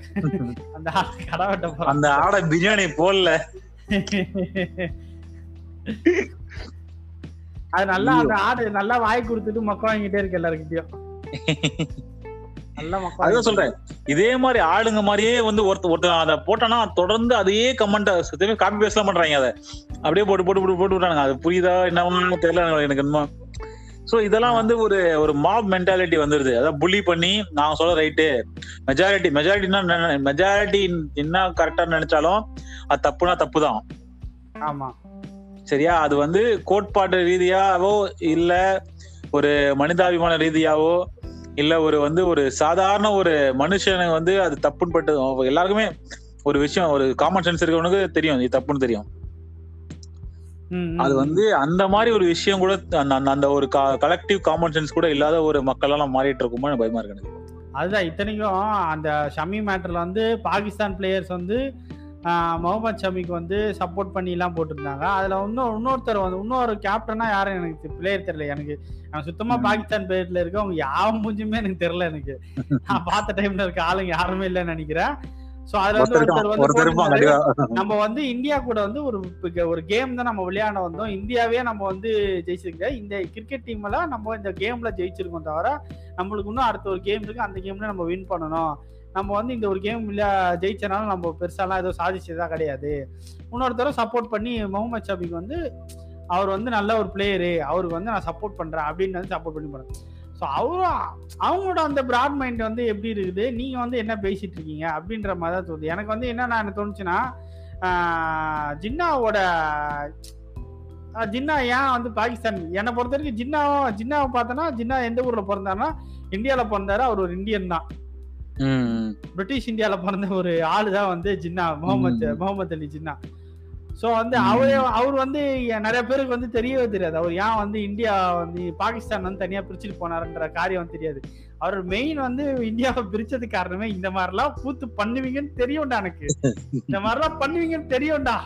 அந்த ஆடு கடை வெட்ட அந்த ஆடை பிரியாணி போடல. அது நல்லா அந்த ஆடு நல்லா வாய் கொடுத்துட்டு மொக்க வாங்கிட்டே இருக்கு எல்லாருக்கிட்டயும் [laughs] அதான் வாங்கிட்டு சொல்றேன். இதே மாதிரி ஆளுங்க மாதிரியே வந்து ஒருத்த ஒருத்தன் அதை போட்டானா தொடர்ந்து அதையே கமெண்ட் சத்தியமே காப்பி பேஸ்ட்லாம் பண்றாங்க அதை. அப்படியே போட்டு போட்டு போட்டு போட்டு விட்டானுங்க அது புரியுதா என்னன்னு தெரியல எனக்கு என்னமோ. சோ இதெல்லாம் வந்து ஒரு ஒரு மாப் மென்டாலிட்டி வந்துருது. அதாவது புள்ளி பண்ணி நான் சொல்ல ரைட்டு மெஜாரிட்டி மெஜாரிட்டினா மெஜாரிட்டி என்ன கரெக்டா நினைச்சாலும் அது தப்புனா தப்பு தான் ஆமா. சரியா? அது வந்து கோட்பாட்டு ரீதியாவோ இல்ல ஒரு மனிதாபிமான ரீதியாவோ இல்ல ஒரு வந்து ஒரு சாதாரண ஒரு மனுஷனுக்கு வந்து அது தப்புன்னு பட்டு எல்லாருக்குமே ஒரு விஷயம் ஒரு காமன் சென்ஸ் இருக்கவனுக்கு தெரியும் இது தப்புன்னு தெரியும் அது. வந்து அந்த மாதிரி ஒரு விஷயம் கூட அந்த- ஒரு கலெக்டிவ் காமன் சென்ஸ் கூட இல்லாத ஒரு மக்கள் எல்லாம் மாறிட்டு இருக்குமோ பயமா இருக்கு எனக்கு. அதுதான் இத்தனைக்கும் அந்த ஷமி மேட்டர்ல வந்து பாகிஸ்தான் பிளேயர்ஸ் வந்து முகமது ஷமிக்கு வந்து சப்போர்ட் பண்ணி எல்லாம் போட்டிருந்தாங்க. அதுல இன்னும் இன்னொருத்தர் வந்து இன்னொரு கேப்டனா யாரும் எனக்கு பிளேயர் தெரியல. எனக்கு எனக்கு சுத்தமா ம். பாகிஸ்தான் பிளேயர்ல இருக்க அவங்க யாவும் மூஞ்சுமே எனக்கு தெரியல எனக்கு. நான் பார்த்த டைம்ல இருக்க ஆளுங்க யாருமே இல்லைன்னு நினைக்கிறேன். சோ அதுல வந்து ஒருத்தர் வந்து நம்ம வந்து இந்தியா கூட வந்து ஒரு ஒரு கேம் தான் நம்ம விளையாட வந்தோம். இந்தியாவே நம்ம வந்து ஜெயிச்சிருக்க இந்த கிரிக்கெட் டீம்ல நம்ம இந்த கேம்ல ஜெயிச்சிருக்கோம் தவிர நம்மளுக்கு இன்னும் அடுத்த ஒரு கேம் இருக்கு. அந்த கேம்ல நம்ம வின் பண்ணணும். நம்ம வந்து இந்த ஒரு கேம் இல்லையா ஜெயிச்சனால நம்ம பெருசாலாம் ஏதோ சாதிச்சதா கிடையாது. இன்னொருத்தரும் சப்போர்ட் பண்ணி முகமது ஷபிக்கு வந்து அவர் வந்து நல்ல ஒரு பிளேயரு அவருக்கு வந்து நான் சப்போர்ட் பண்றேன் அப்படின்னு வந்து சப்போர்ட் பண்ணி போறேன் ஸோ அவரும் அவங்களோட அந்த பிராட் மைண்ட் வந்து எப்படி இருக்குது? நீங்க வந்து என்ன பேசிட்டு இருக்கீங்க? அப்படின்ற மாதிரி தான் தோணுது. எனக்கு வந்து என்ன எனக்கு தோணுச்சுன்னா ஜின்னாவோட ஜின்னா ஏன் வந்து பாகிஸ்தான் என்னை பொறுத்த வரைக்கும் ஜின்னாவும் ஜின்னாவை பார்த்தோன்னா ஜின்னா எந்த ஊர்ல பிறந்தாருன்னா இந்தியாவில் பிறந்தாரு. அவர் ஒரு இந்தியன் தான். பிரிட்டிஷ் இந்தியால பிறந்த ஒரு ஆளு தான் வந்து ஜின்னா முகமது. முகமது அலி ஜின்னா. சோ வந்து. அவரே அவர் வந்து நிறைய பேருக்கு வந்து தெரியவே தெரியாது. அவர் ஏன் வந்து இந்தியா வந்து பாகிஸ்தான் வந்து தனியா பிரிச்சுட்டு போனாருன்ற காரியம் வந்து தெரியாது. அவர் மெயின் வந்து இந்தியாவை பிரிச்சது காரணமே இந்த மாதிரிலாம் கூத்து பண்ணுவீங்கன்னு தெரியும்டா எனக்கு. இந்த மாதிரிலாம் பண்ணுவீங்கன்னு தெரியும்டா.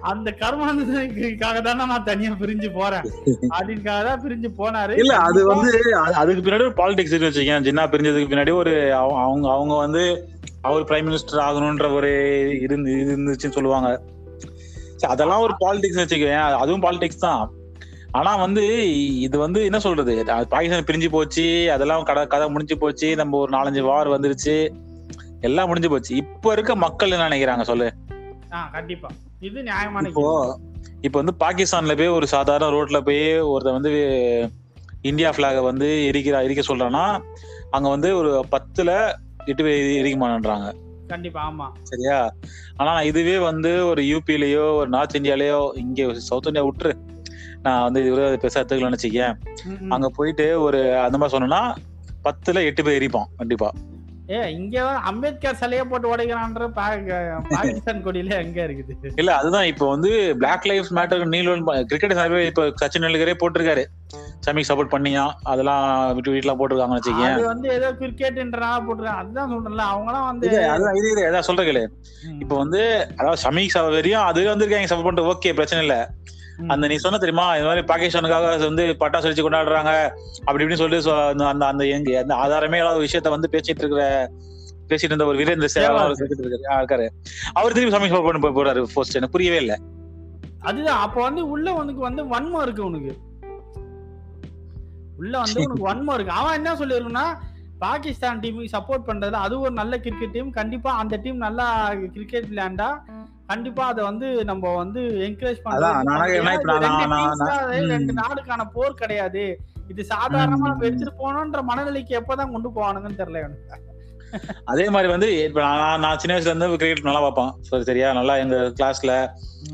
அந்த கர்மாந்ததுக்காக தானே நான் தனியா பிரிஞ்சு போறேன். [laughs] அப்படின்னுக்காக தான் பிரிஞ்சு போனாரு. இல்ல அது வந்து அது- அதுக்கு பின்னாடி ஒரு பாலிடிக்ஸ் வச்சுக்கேன் ஜின்னா பிரிஞ்சதுக்கு பின்னாடி ஒரு அவ- அவங்க அவங்க வந்து அவர் பிரைம் மினிஸ்டர் ஆகணும்ன்ற ஒரு இருந்து இருந்துச்சுன்னு சொல்லுவாங்க. அதெல்லாம் ஒரு பாலிடிக்ஸ் வச்சுக்கேன் அதுவும் பாலிடிக்ஸ் தான். ஆனா வந்து இது வந்து என்ன சொல்றது? பாகிஸ்தான் பிரிஞ்சு போச்சு அதெல்லாம் கதை கதை முடிஞ்சு போச்சு. நம்ம ஒரு நாலஞ்சு வார் வந்துருச்சு. எல்லாம் முடிஞ்சு போச்சு. இப்ப இருக்க மக்கள் என்ன நினைக்கிறாங்க? சொல்லு. கண்டிப்பா. இது நியாயமான இப்போ. இப்போ வந்து பாகிஸ்தான்ல போய் ஒரு சாதாரண ரோட்ல போய் ஒருத்தன் வந்து இந்தியா பிளாக வந்து எரிக்கிற எரிக்க சொல்றான்னா அங்க வந்து ஒரு பத்துல எட்டு பேர் எரிக்க மாட்டேன்றாங்க. கண்டிப்பா ஆமா. சரியா? ஆனா இதுவே வந்து ஒரு யூபிலயோ ஒரு நார்த் இந்தியாலயோ இங்க சவுத் இந்தியா விட்டுரு. நான் வந்து இது பெருசா எடுத்துக்கலாம்னு வச்சுக்கேன். அங்க போயிட்டு ஒரு அந்த மாதிரி சொன்னோம்னா பத்துல எட்டு பேர் எரிப்பான் கண்டிப்பா. ஏ இங்க அம்பேத்கர் சிலைய போட்டு உடைக்கிறான்ற பாகிஸ்தான் கொடியில எங்க இருக்குது. இல்ல அதுதான் இப்போ வந்து black life matter kneel cricket இப்ப சச்சின் டெண்டுல்கரே போட்டிருக்காரு. சமிக்கு சப்போர்ட் பண்ணியா அதெல்லாம் விட்டு வீட்டுலாம் போட்டிருக்காங்கன்னு வச்சுக்கேன் அது வந்து ஏதோ கிரிக்கெட்ன்றனால போட்டுருக்காங்க அதுதான் சொல்றேன்ல அவங்கலாம் வந்து அதான் இது இது அதான் சொல்றேன் கேளு. ம், இப்போ வந்து அதாவது ஷமீக் வரையும் அது வந்திருக்காங்க சப்போர்ட் பண்ணிட்டு ஓகே பிரச்சனை இல்ல. அந்த நீ சொன்ன தெரியுமா? இந்த மாதிரி பாகிஸ்தானுக்காக வந்து பட்டாசு வச்சு கொண்டாடுறாங்க. அப்படி இப்படின்னு சொல்லிட்டு சொ- அந்த- அந்த எங்க அந்த ஆதாரமே இல்லாத விஷயத்த வந்து பேசிட்டு இருக்கிற பேசிட்டு இருந்த ஒரு வீரேந்திர இருக்காரு. அவர் திரும்பி சப்போர்ட் பண்ணி போறாரு போஸ்ட் எனக்கு புரியவே இல்ல. அதுதான். அப்ப வந்து உள்ள உனக்கு வந்து வன்மம் இருக்கு உனக்கு. உள்ள வந்து உனக்கு வன்மம் இருக்கு. அவன் என்ன சொல்லிருக்கா பாகிஸ்தான் டீமுக்கு சப்போர்ட் பண்றதுல அது ஒரு நல்ல கிரிக்கெட் டீம் கண்டிப்பா அந்த டீம் நல்லா கிரிக்கெட் விளையாண்டா கண்டிப்பா அதை வந்து நம்ம வந்து என்கரேஜ் நான் ரெண்டு. நாடுக்கான போர் கிடையாது. இது சாதாரணமா நம்ம. எடுத்துட்டு போனோன்ற மனநிலைக்கு எப்பதான் கொண்டு போவானுங்கன்னு தெரியல எனக்கு. அதே மாதிரி வந்து இப்ப நான் நான் சின்ன வயசுல இருந்து கிரிக்கெட் நல்லா பார்ப்பேன். சரி சரியா? நல்லா எங்க கிளாஸ்ல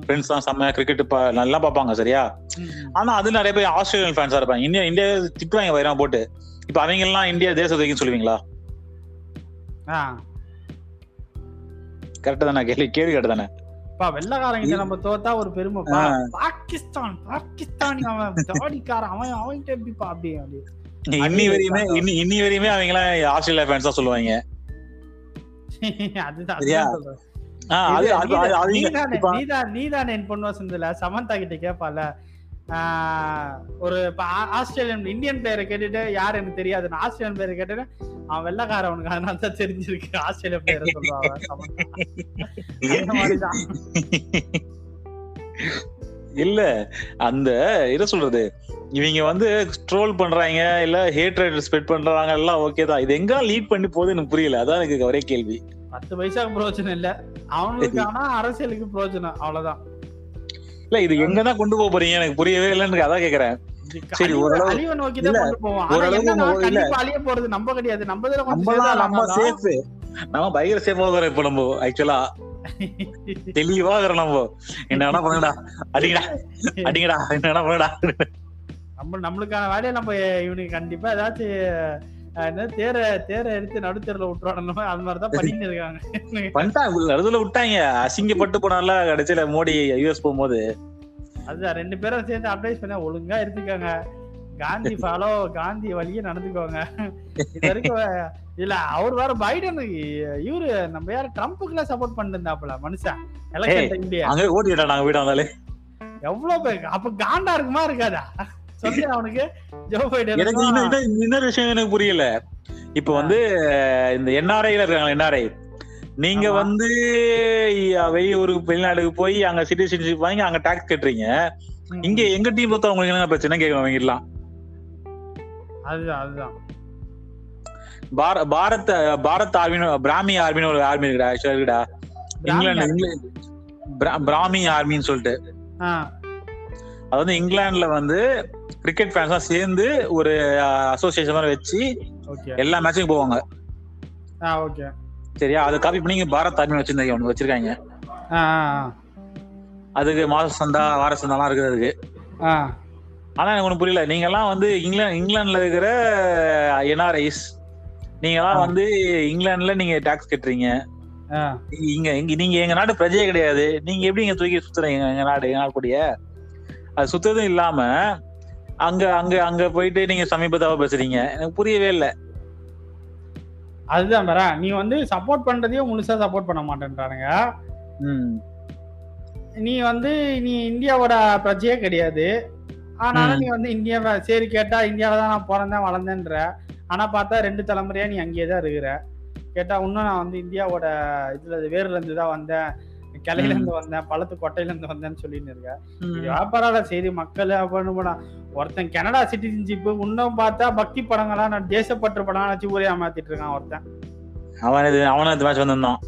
ஃப்ரெண்ட்ஸ் தான் செம்மையா கிரிக்கெட் நல்லா பார்ப்பாங்க சரியா? ஆனா அது நிறைய பேர் ஆஸ்திரேலியன் ஃபேன்ஸா இருப்பாங்க. இந்தியா இந்தியா திட்டுவாங்க வைரம் போட்டு. இப்ப அவங்க எல்லாம் இந்தியா தேச துறைக்குன்னு சொல்லுவீங்களா? கரெக்டா தானே? கேள்வி கேள்வி கரெக்ட் தானே? பா வெள்ளக்காரங்கிட்ட நம்ம தோத்தா ஒரு பெருமைப்பா. பாகிஸ்தான் பாகிஸ்தானி அவன். தாடிக்காரன் அவன் அவன்கிட்ட எப்படிப்பா அப்படி அப்படி. இன்னி வரையுமே. இன்னி இன்னி வரையுமே அவங்க எல்லாம் ஆஸ்திரேலியா ஃபேன்ஸ் தான் சொல்லுவாங்க. அதுதான் நீதானே- நீதான் என் பொண்ணு வசந்தல சமந்தா கிட்ட கேப்பால ஒரு இப்ப ஆஸ்திரேலியன் இந்தியன் பிளேயரை கேட்டுட்டு யார் எனக்கு தெரியாது நான் ஆஸ்திரேலியன் பிளேயரை கேட்டுட்டு அவன் வெள்ளக்காரன் அவனுக்கு அதனால தான் தெரிஞ்சிருக்கு. ஆஸ்திரேலியா பிளேயரை மாதிரிதான். இல்ல அந்த என்ன சொல்றது? இவங்க வந்து ட்ரோல் பண்றாங்க இல்ல ஹேட்ரேட் ஸ்ப்ரெட் பண்றாங்க எல்லாம் ஓகே தான். இது எங்க லீட் பண்ணி போகுது எனக்கு புரியல. அதான் எனக்கு ஒரே கேள்வி. பத்து பைசாக்கு பிரயோஜனம் இல்ல. அவனுக்கு [laughs] ஆனா அரசியலுக்கு பிரயோஜனம். அவ்வளவுதான். இல்ல இது எங்கதான் கொண்டு போக போறீங்க? எனக்கு புரியவே இல்லைன்னு அதான் கேக்குறேன். சரி, ஓரளவு- நோக்கி தான் கொண்டு போவோம். இல்ல. அழிய போறது நம்ம கிடையாது. நம்ம இதுல கொஞ்சம் நம்ம நம்ம சேஃப். நம்ம பயங்கர சேஃபா இருக்கிறோம் இப்ப நம்ம ஆக்சுவலா தெளிவா இருக்கிறோம் நம்ம. என்ன வேணா பண்ணுடா. அடிங்கடா. அடிங்கடா. என்ன வேணா பண்ணுடா. நம்ம நம்மளுக்கான வேலையை நம்ம இவனுக்கு கண்டிப்பா ஏதாச்சும் என்ன தேரை தேரை எடுத்து நடுத்தரில் விட்டுறானுமோ அது மாதிரி தான் பண்ணிட்டு இருக்காங்க. பண்ணிட்டாங்க நடுதுல விட்டாங்க. அசிங்கப்பட்டு போனால கடைசியில மோடி யூஎஸ் போகும்போது. அதுதான் ரெண்டு பேரும் சேர்ந்து அட்வைஸ் பண்ண ஒழுங்கா இருந்துக்கோங்க. காந்தி ஃபாலோ காந்தி வழியே நடந்துக்கோங்க. இது வரைக்கும் இல்ல அவர் வேற பைடன் இவரு நம்ம யார ட்ரம்ப்புக்குலாம் சப்போர்ட் பண்ணிட்டு இருந்தாப்புல மனுஷன் எலெக்ஷன் டைம்லயே அங்க வீடு வந்தாலே. எவ்வளவு அப்ப காண்டா இருக்குமா இருக்காதா? சொல்லு அவனுக்கு. ஜோ எனக்கு பைடன் இன்னொரு விஷயம் எனக்கு புரியல. இப்ப வந்து இந்த என்ஆர்ஐல இருக்காங்க என்ஆர்ஐ நீங்க. வந்து வெளியூருக்கு வெளிநாடுக்கு போய் அங்க சிட்டிசன்ஷிப் வாங்கி அங்க டாக்ஸ் கட்டுறீங்க. இங்க எங்க டீம் பொறுத்த உங்களுக்கு என்ன பிரச்சனை? கேட்கணும் வாங்கிடலாம். அதுதான் அதுதான். பார பாரத் பாரத் ஆர்மின்னு பிராமி ஆர்மின்னு ஒரு ஆர்மி இருக்குடா actually இருக்குடா. இங்கிலாந்து இங்கிலாந்து பிரா- பிராமி ஆர்மின்னு சொல்லிட்டு. அது வந்து இங்கிலாந்துல வந்து கிரிக்கெட் ஃபேன்ஸ் எல்லாம் சேர்ந்து ஒரு அசோசியேஷன் மாதிரி வச்சு எல்லா மேட்சுக்கும் போவாங்க. ஆ ஓகே சரியா? அதை காப்பி பண்ணி பாரத் ஆர்மி வச்சிருந்தாங்க ஒன்று வச்சிருக்காங்க. அதுக்கு மாச சந்தா வார சந்தாலாம் இருக்குது அதுக்கு. ஆனா எனக்கு ஒண்ணு புரியல. நீங்க எல்லாம் வந்து இங்கிலாந்து இங்கிலாந்துல இருக்கிற என்ஆர்ஐஸ் நீங்க எல்லாம். வந்து இங்கிலாந்துல நீங்க டாக்ஸ் கட்டுறீங்க. இங்க இங்க நீங்க எங்க நாடு பிரஜையே கிடையாது. நீங்க எப்படி இங்க தூக்கி சுத்துறீங்க? எங்க நாடு எங்க நாடு கூடிய. அது சுத்ததும் இல்லாம அங்க அங்க அங்க போயிட்டு நீங்க சமீபத்தாவ பேசுறீங்க. எனக்கு புரியவே இல்ல. அதுதான் வேற நீ வந்து சப்போர்ட் பண்றதையும் முழுசா சப்போர்ட் பண்ண மாட்டேன்றானுங்க. நீ வந்து நீ இந்தியாவோட பிரஜையே கிடையாது. ஆனாலும். நீ வந்து இந்தியாவை சரி கேட்டா இந்தியாவில தான் நான் பிறந்தேன் வளர்ந்தேன்ற. ஆனா பார்த்தா ரெண்டு தலைமுறையா நீ அங்கேயே தான் இருக்கிற. கேட்டா இன்னும் நான் வந்து இந்தியாவோட இதுல வேர்ல இருந்து தான் வந்தேன். கிளையில இருந்து வந்தேன் பழத்து கொட்டையில இருந்து வந்தேன்னு சொல்லின்னு இருக்க. ம். வியாபாரம் சரி மக்கள் அப்படின்னு போனா ஒருத்தன் கனடா சிட்டிசன்ஷிப் இன்னும் பார்த்தா பக்தி படங்களா நான் தேசப்பற்று படம் வச்சு ஊரே ஏமாத்திட்டு இருக்கான் ஒருத்தன். அவன் இது அவனும் இந்த மேட்ச் வந்திருந்தான்.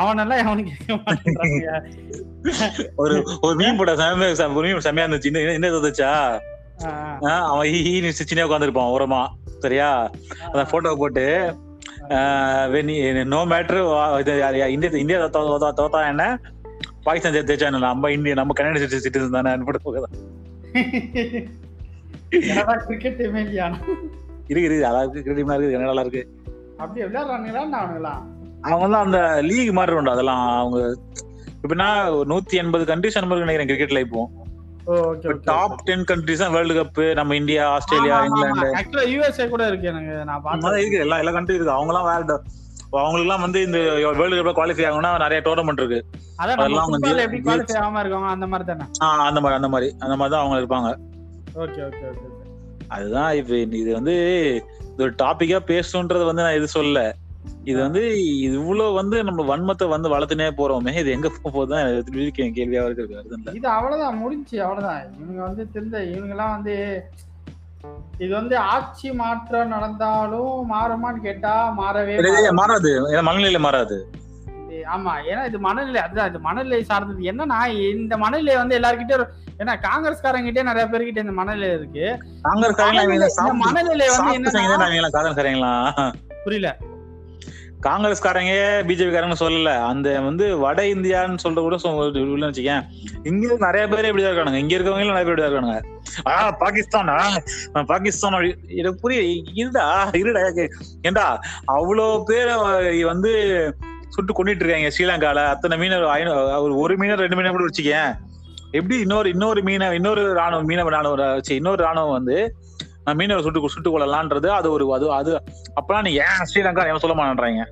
அவனெல்லாம் அவனுக்கு கேட்க மாட்டேங்கிறாங்க ஒரு ஒரு மீன் மீன் செமையா இருந்துச்சு. என்ன இருந்துச்சா அவன் ஹீ சின்ன உட்காந்துருப்பான் ஓரமா. சரியா? அந்த போட்டோ போட்டு நோ மேட்ரு இந்தியா இந்தியா தோ- தோ- தோ- தோத்தா என்ன பாகிஸ்தான் ஜெயிச்சா நம்ம இந்தியா நம்ம கனடா சிட்டிசன் தானே போட்டு கனடா கிரிக்கெட் டீமே இல்லையா? இருக்கு இருக்கு அதாவது கிரெடிட் இருக்கு கனடால இருக்கு? அப்படி விளையாடுறானுங்களா அவனுங்களாம் அவங்க அந்த லீக் மாதிரி உண்டு அதெல்லாம் அவங்க எப்படின்னா நூத்தி எண்பது மாதிரி நினைக்கிறேன் கிரிக்கெட்ல இப்போ. டாப் டென் கண்ட்ரிஸ் தான் வேர்ல்டு கப் நம்ம இந்தியா ஆஸ்திரேலியா இங்கிலாந்து. ஆக்சுவலா யூஎஸ்ஏ கூட இருக்கு எனக்கு நான் பார்த்தேன் இருக்கு. எல்லா எல்லா கண்ட்ரி இருக்கு. அவங்கலாம் வேற அவங்களுக்குலாம் வந்து இந்த வேர்ல்டு கப்ல குவாலிஃபை ஆகணும்னா நிறைய டோர்னமெண்ட் இருக்கு. அதெல்லாம் வந்து எப்படி குவாலிஃபை ஆகாம இருக்காங்க அந்த மாதிரி தானே. ஆஹ் அந்த மாதிரி அந்த மாதிரி அந்த மாதிரி தான் அவங்க இருப்பாங்க. ஓகே ஓகே ஓகே அதுதான் இப்ப இது வந்து இது ஒரு டாபிக்கா பேசணுன்றது வந்து நான் இது சொல்ல இது வந்து இது இவ்வளவு வந்து நம்ம வன்மத்தை வந்து வளர்த்துனே போறோமே இது எங்க போக போகுதுதான் எனக்கு திருப்பி கே- கேள்வியா இருக்கு இது அவ்வளவுதான் முடிஞ்சு அவ்வளவுதான். இவங்க வந்து தெரிந்த இவங்க எல்லாம் வந்து இது வந்து ஆட்சி மாற்றம் நடந்தாலும் மாறுமான்னு கேட்டா மாறவே மாறாது. மனநிலையில மாறாது. ஆமா ஏன்னா இது மனநிலை அதுதான் இது மனநிலை சார்ந்தது. என்னன்னா இந்த மனநிலை வந்து எல்லார்கிட்ட இரு- ஏன்னா காங்கிரஸ்காரங்கிட்டே நிறைய பேர்கிட்ட இந்த மனநிலை இருக்கு. மனநிலை- மனநிலை வந்து காங்கிரஸ்காரங்களா புரியல. காங்கிரஸ்காரங்க பிஜேபி காரங்க சொல்லல. அந்த வந்து வட இந்தியான்னு சொல்ற கூட வச்சுக்கேன். இங்க நிறைய பேர் இப்படிதான் இருக்கானுங்க. இங்க இருக்கவங்க நிறைய பேர் இப்படிதான் இருக்கானுங்க. ஆ பாகிஸ்தான்? பாகிஸ்தான் எனக்கு புரிய இருடா இருடா ஏண்டா அவ்வளவு பேரை வந்து சுட்டு கொண்டுட்டு இருக்காங்க ஸ்ரீலங்கால. அத்தனை மீனவர் ஒரு ஒரு மீனர் ரெண்டு மீனர் கூட வச்சுக்கேன். எப்படி இன்னொரு இன்னொரு மீன இன்னொரு ராணுவம் மீனவ ராணுவம் வச்சு இன்னொரு ராணுவம் வந்து மீனவர் சுட்டு சுட்டு கொள்ளலான்றது அது ஒரு அது அது அப்பெல்லாம் நீ ஏன் ஸ்ரீலங்கா ஏன் சொல்ல மாட்டேன்றாங்க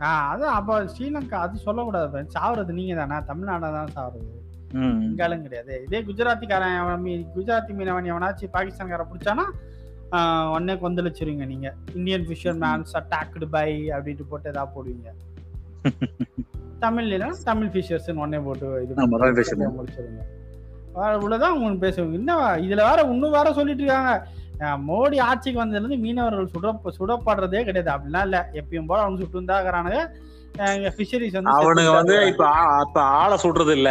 ஆஹ் அதான் அப்ப ஸ்ரீலங்கா அது சொல்லக்கூடாது. சாவறது நீங்க தானே தமிழ்நாடு தான் சாவறது. ம். பெங்காலும் கிடையாது. இதே குஜராத்திக்காரன் எவன் குஜராத்தி மீனவன் எவனாச்சும் பாகிஸ்தான்காரன் பிடிச்சானா உடனே கொந்தளிச்சிருங்க நீங்க. Indian fisher mans attacked by அப்படின்ட்டு போட்டு ஏதாவது போடுவீங்க. தமிழ்ல தமிழ் ஃபிஷர்ஸ் உடனே போட்டு இது தமிழ். முடிச்சிருங்க இவ்வளவுதான் உங்களுக்கு பேசுவாங்க. இன்னும் இதுல வேற இன்னும் வேற சொல்லிட்டு இருக்காங்க. மோடி ஆட்சிக்கு வந்ததுல இருந்து மீனவர்கள் சுட சுடப்படுறதே கிடையாது. அப்படிலாம் இல்ல. எப்பயும் போல அவங்க சுட்டு இருந்தாங்கிறானுங்க ஃபிஷரிஸ் வந்து அவனுங்க வந்து. இப்ப இப்ப ஆளை சுடுறது இல்ல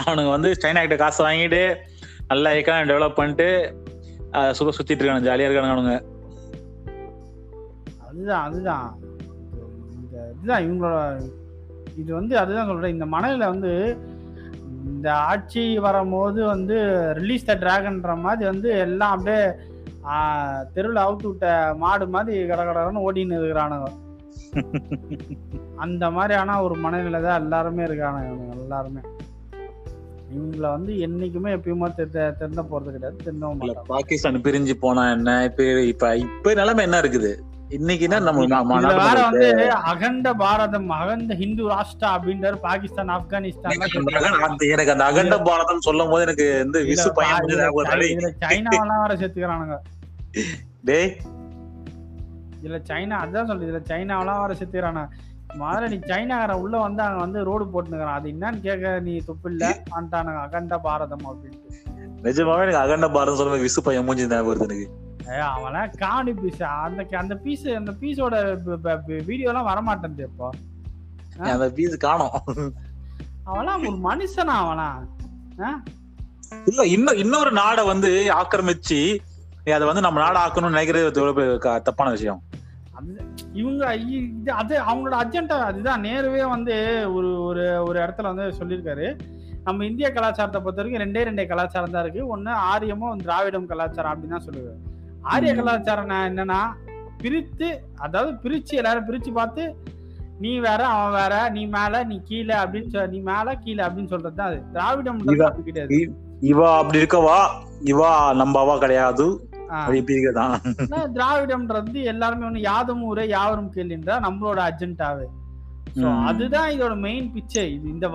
அவனுங்க வந்து சைனா கிட்ட காசு வாங்கிட்டு நல்லா எக்கானமி டெவலப் பண்ணிட்டு சுக சுத்திட்டு இருக்கானு ஜாலியா இருக்கானுங்க அவனுங்க. அதுதான் அதுதான். இந்த இதுதான் இவங்களோட இது வந்து அதுதான் சொல்றேன். இந்த மனநிலை வந்து இந்த ஆட்சி வரும்போது வந்து ரிலீஸ் த டிராகன்ற மாதிரி வந்து எல்லாம் அப்படியே தெருவில் அவுத்து விட்ட மாடு மாதிரி கடகடன்னு ஓடின்னு இருக்கிறானுங்க. அந்த மாதிரியான ஒரு மனநிலை தான் எல்லாருமே இருக்கானுங்க இவனுங்க எல்லாருமே. இவங்கள வந்து என்னைக்குமே எப்பயுமே திருந்த போறது கிடையாது மாட்டாங்க பாகிஸ்தான் பிரிஞ்சு போனா என்ன? இப்ப இப்ப இப்ப நிலைமை என்ன இருக்குது? இன்னைக்குன்னா நம்ம வேற வந்து அகண்ட பாரதம் அகண்ட ஹிந்து ராஷ்டிரா அப்படின்றாரு பாகிஸ்தான் ஆப்கானிஸ்தான். எனக்கு அந்த அகண்ட- பாரதம் சொல்லும் போது எனக்கு வந்து சைனாவெல்லாம் வேற செத்துக்கிறானுங்க டேய். இதுல சைனா அதான் சொல்லுது இதுல சைனாவெல்லாம் வேற செத்துக்கிறானுங்க முதல்ல நீ சைனாக்காரன் உள்ள வந்து அங்க வந்து ரோடு போட்டுக்கிறான் அது என்னன்னு கேட்க நீ துப்பு இல்ல. வந்துட்டானுங்க அகண்ட பாரதம் அப்படின்ட்டு. நிஜமாவே எனக்கு அகண்ட பாரதம் சொல்லும் போது விசு பையன் மூஞ்சி ஞாபகம் வருது எனக்கு? அவன்லாம் காமெடி பீஸ் அந்த அந்த பீஸ் அந்த பீஸோட வீடியோ எல்லாம் வரமாட்டேன் இப்போ. அந்த பீஸ் காணோம். அவன்லாம் ஒரு மனுஷனா அவனா? இல்ல இன்னும் இன்னொரு நாடை வந்து ஆக்கிரமிச்சு அதை வந்து நம்ம நாடு ஆக்கணும்னு நினைக்கிறது தப்பான விஷயம். இவங்க இது அது அவங்களோட அஜெண்டா அதுதான். நேருவே வந்து ஒரு ஒரு ஒரு இடத்துல வந்து சொல்லியிருக்காரு. நம்ம இந்திய கலாச்சாரத்தை பொறுத்த வரைக்கும் ரெண்டே ரெண்டே கலாச்சாரம் தான் இருக்கு. ஒண்ணு ஆரியமும் திராவிடம் கலாச்சாரம் அப்படின்னு தான் சொல்லுவாரு. ஆரிய. கலாச்சாரம் என்னன்னா பிரித்து அதாவது பிரிச்சு எல்லாரும் பிரிச்சு பார்த்து நீ வேற அவன் வேற நீ மேல நீ கீழே அப்படின்னு சொல் நீ மேல கீழே அப்படின்னு சொல்றது தான் அது திராவிடம் கிடையாது. இவா அப்படி இருக்கவா? இவா நம்ம அவா கிடையாது. திராவிடம்ன்றது எல்லாருமே ஒண்ணு யாதும் ஊரே யாவரும் கேள்வின்றா நம்மளோட ம். அதுதான் இதோட மெயின் பிச்சை இது இந்த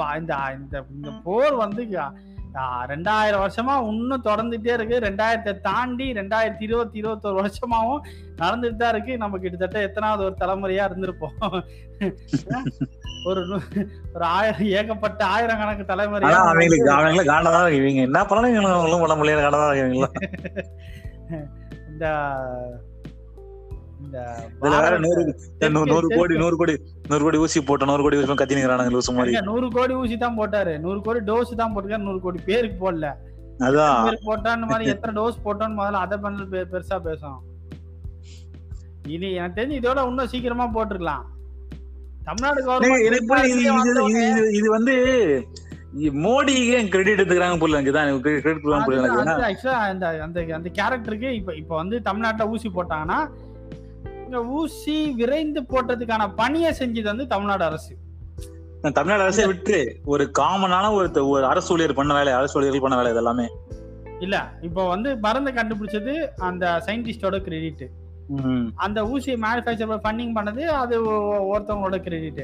இந்த இந்த போர் வந்து ரெண்டாயிரம் வருஷமா இன்னும் தொடர்ந்துட்டே இருக்கு. ரெண்டாயிரத்தை தாண்டி ரெண்டாயிரத்தி இருபத்தி இருபத்தொரு வருஷமாவும் நடந்துட்டு தான் இருக்கு. நம்ம கிட்டத்தட்ட எத்தனாவது ஒரு தலைமுறையா இருந்திருப்போம். ஒரு ஒரு ஆயிரம் ஏகப்பட்ட ஆயிரம் கணக்கு தலைமுறையா அவங்களுக்கு அவங்கள காண்டதான். இவங்க என்ன பண்ணாலும் பண்ண முடியாது காண்டதான் இருக்கீங்களா [laughs] இந்த நூறு கோடி நூறு கோடி நூறு கோடி ஊசி போட்ட நூறு கோடி ஊசி கத்தி நிக்கிறானுங்க லூசு மாதிரி. ஏங்க, நூறு கோடி ஊசி தான் போட்டாரு. நூறு கோடி டோஸ் தான் போட்டுருக்காரு. நூறு கோடி பேருக்கு போடல. அதான் போட்டான்னு மாதிரி எத்தனை டோஸ் போட்டோன்னு முதல்ல அதை பண்ணல பெருசா பேசும் இது எனக்கு தெரிஞ்சு இதோட இன்னும் சீக்கிரமா போட்டிருக்கலாம். தமிழ்நாடு கவர்மெண்ட் இது வந்து மோடிக்கு ஏன் கிரெடிட் எடுத்துக்கிறாங்க புரியல எனக்குதான் கிரெடிட் கொடுக்கலாம் புரியல எனக்கு. ஆக்சுவலா அந்த அந்த அந்த கேரக்டருக்கு இப்ப இப்ப வந்து தமிழ்நாட்டுல ஊசி போட்டாங்கன்னா இங்க ஊசி விரைந்து போட்டதுக்கான பணியை செஞ்சது வந்து தமிழ்நாடு அரசு. தமிழ்நாடு அரசே விட்டு ஒரு காமனான ஒரு ஒரு அரசு ஊழியர் பண்ண வேலை அரசு ஊழியர்கள் பண்ண வேலை இது எல்லாமே இல்ல இப்போ வந்து மருந்து கண்டுபிடிச்சது அந்த சயின்டிஸ்டோட கிரெடிட். அந்த ஊசியை மேனுஃபேக்சர் ஃபண்டிங் பண்ணது அது ஒருத்தவங்களோட கிரெடிட்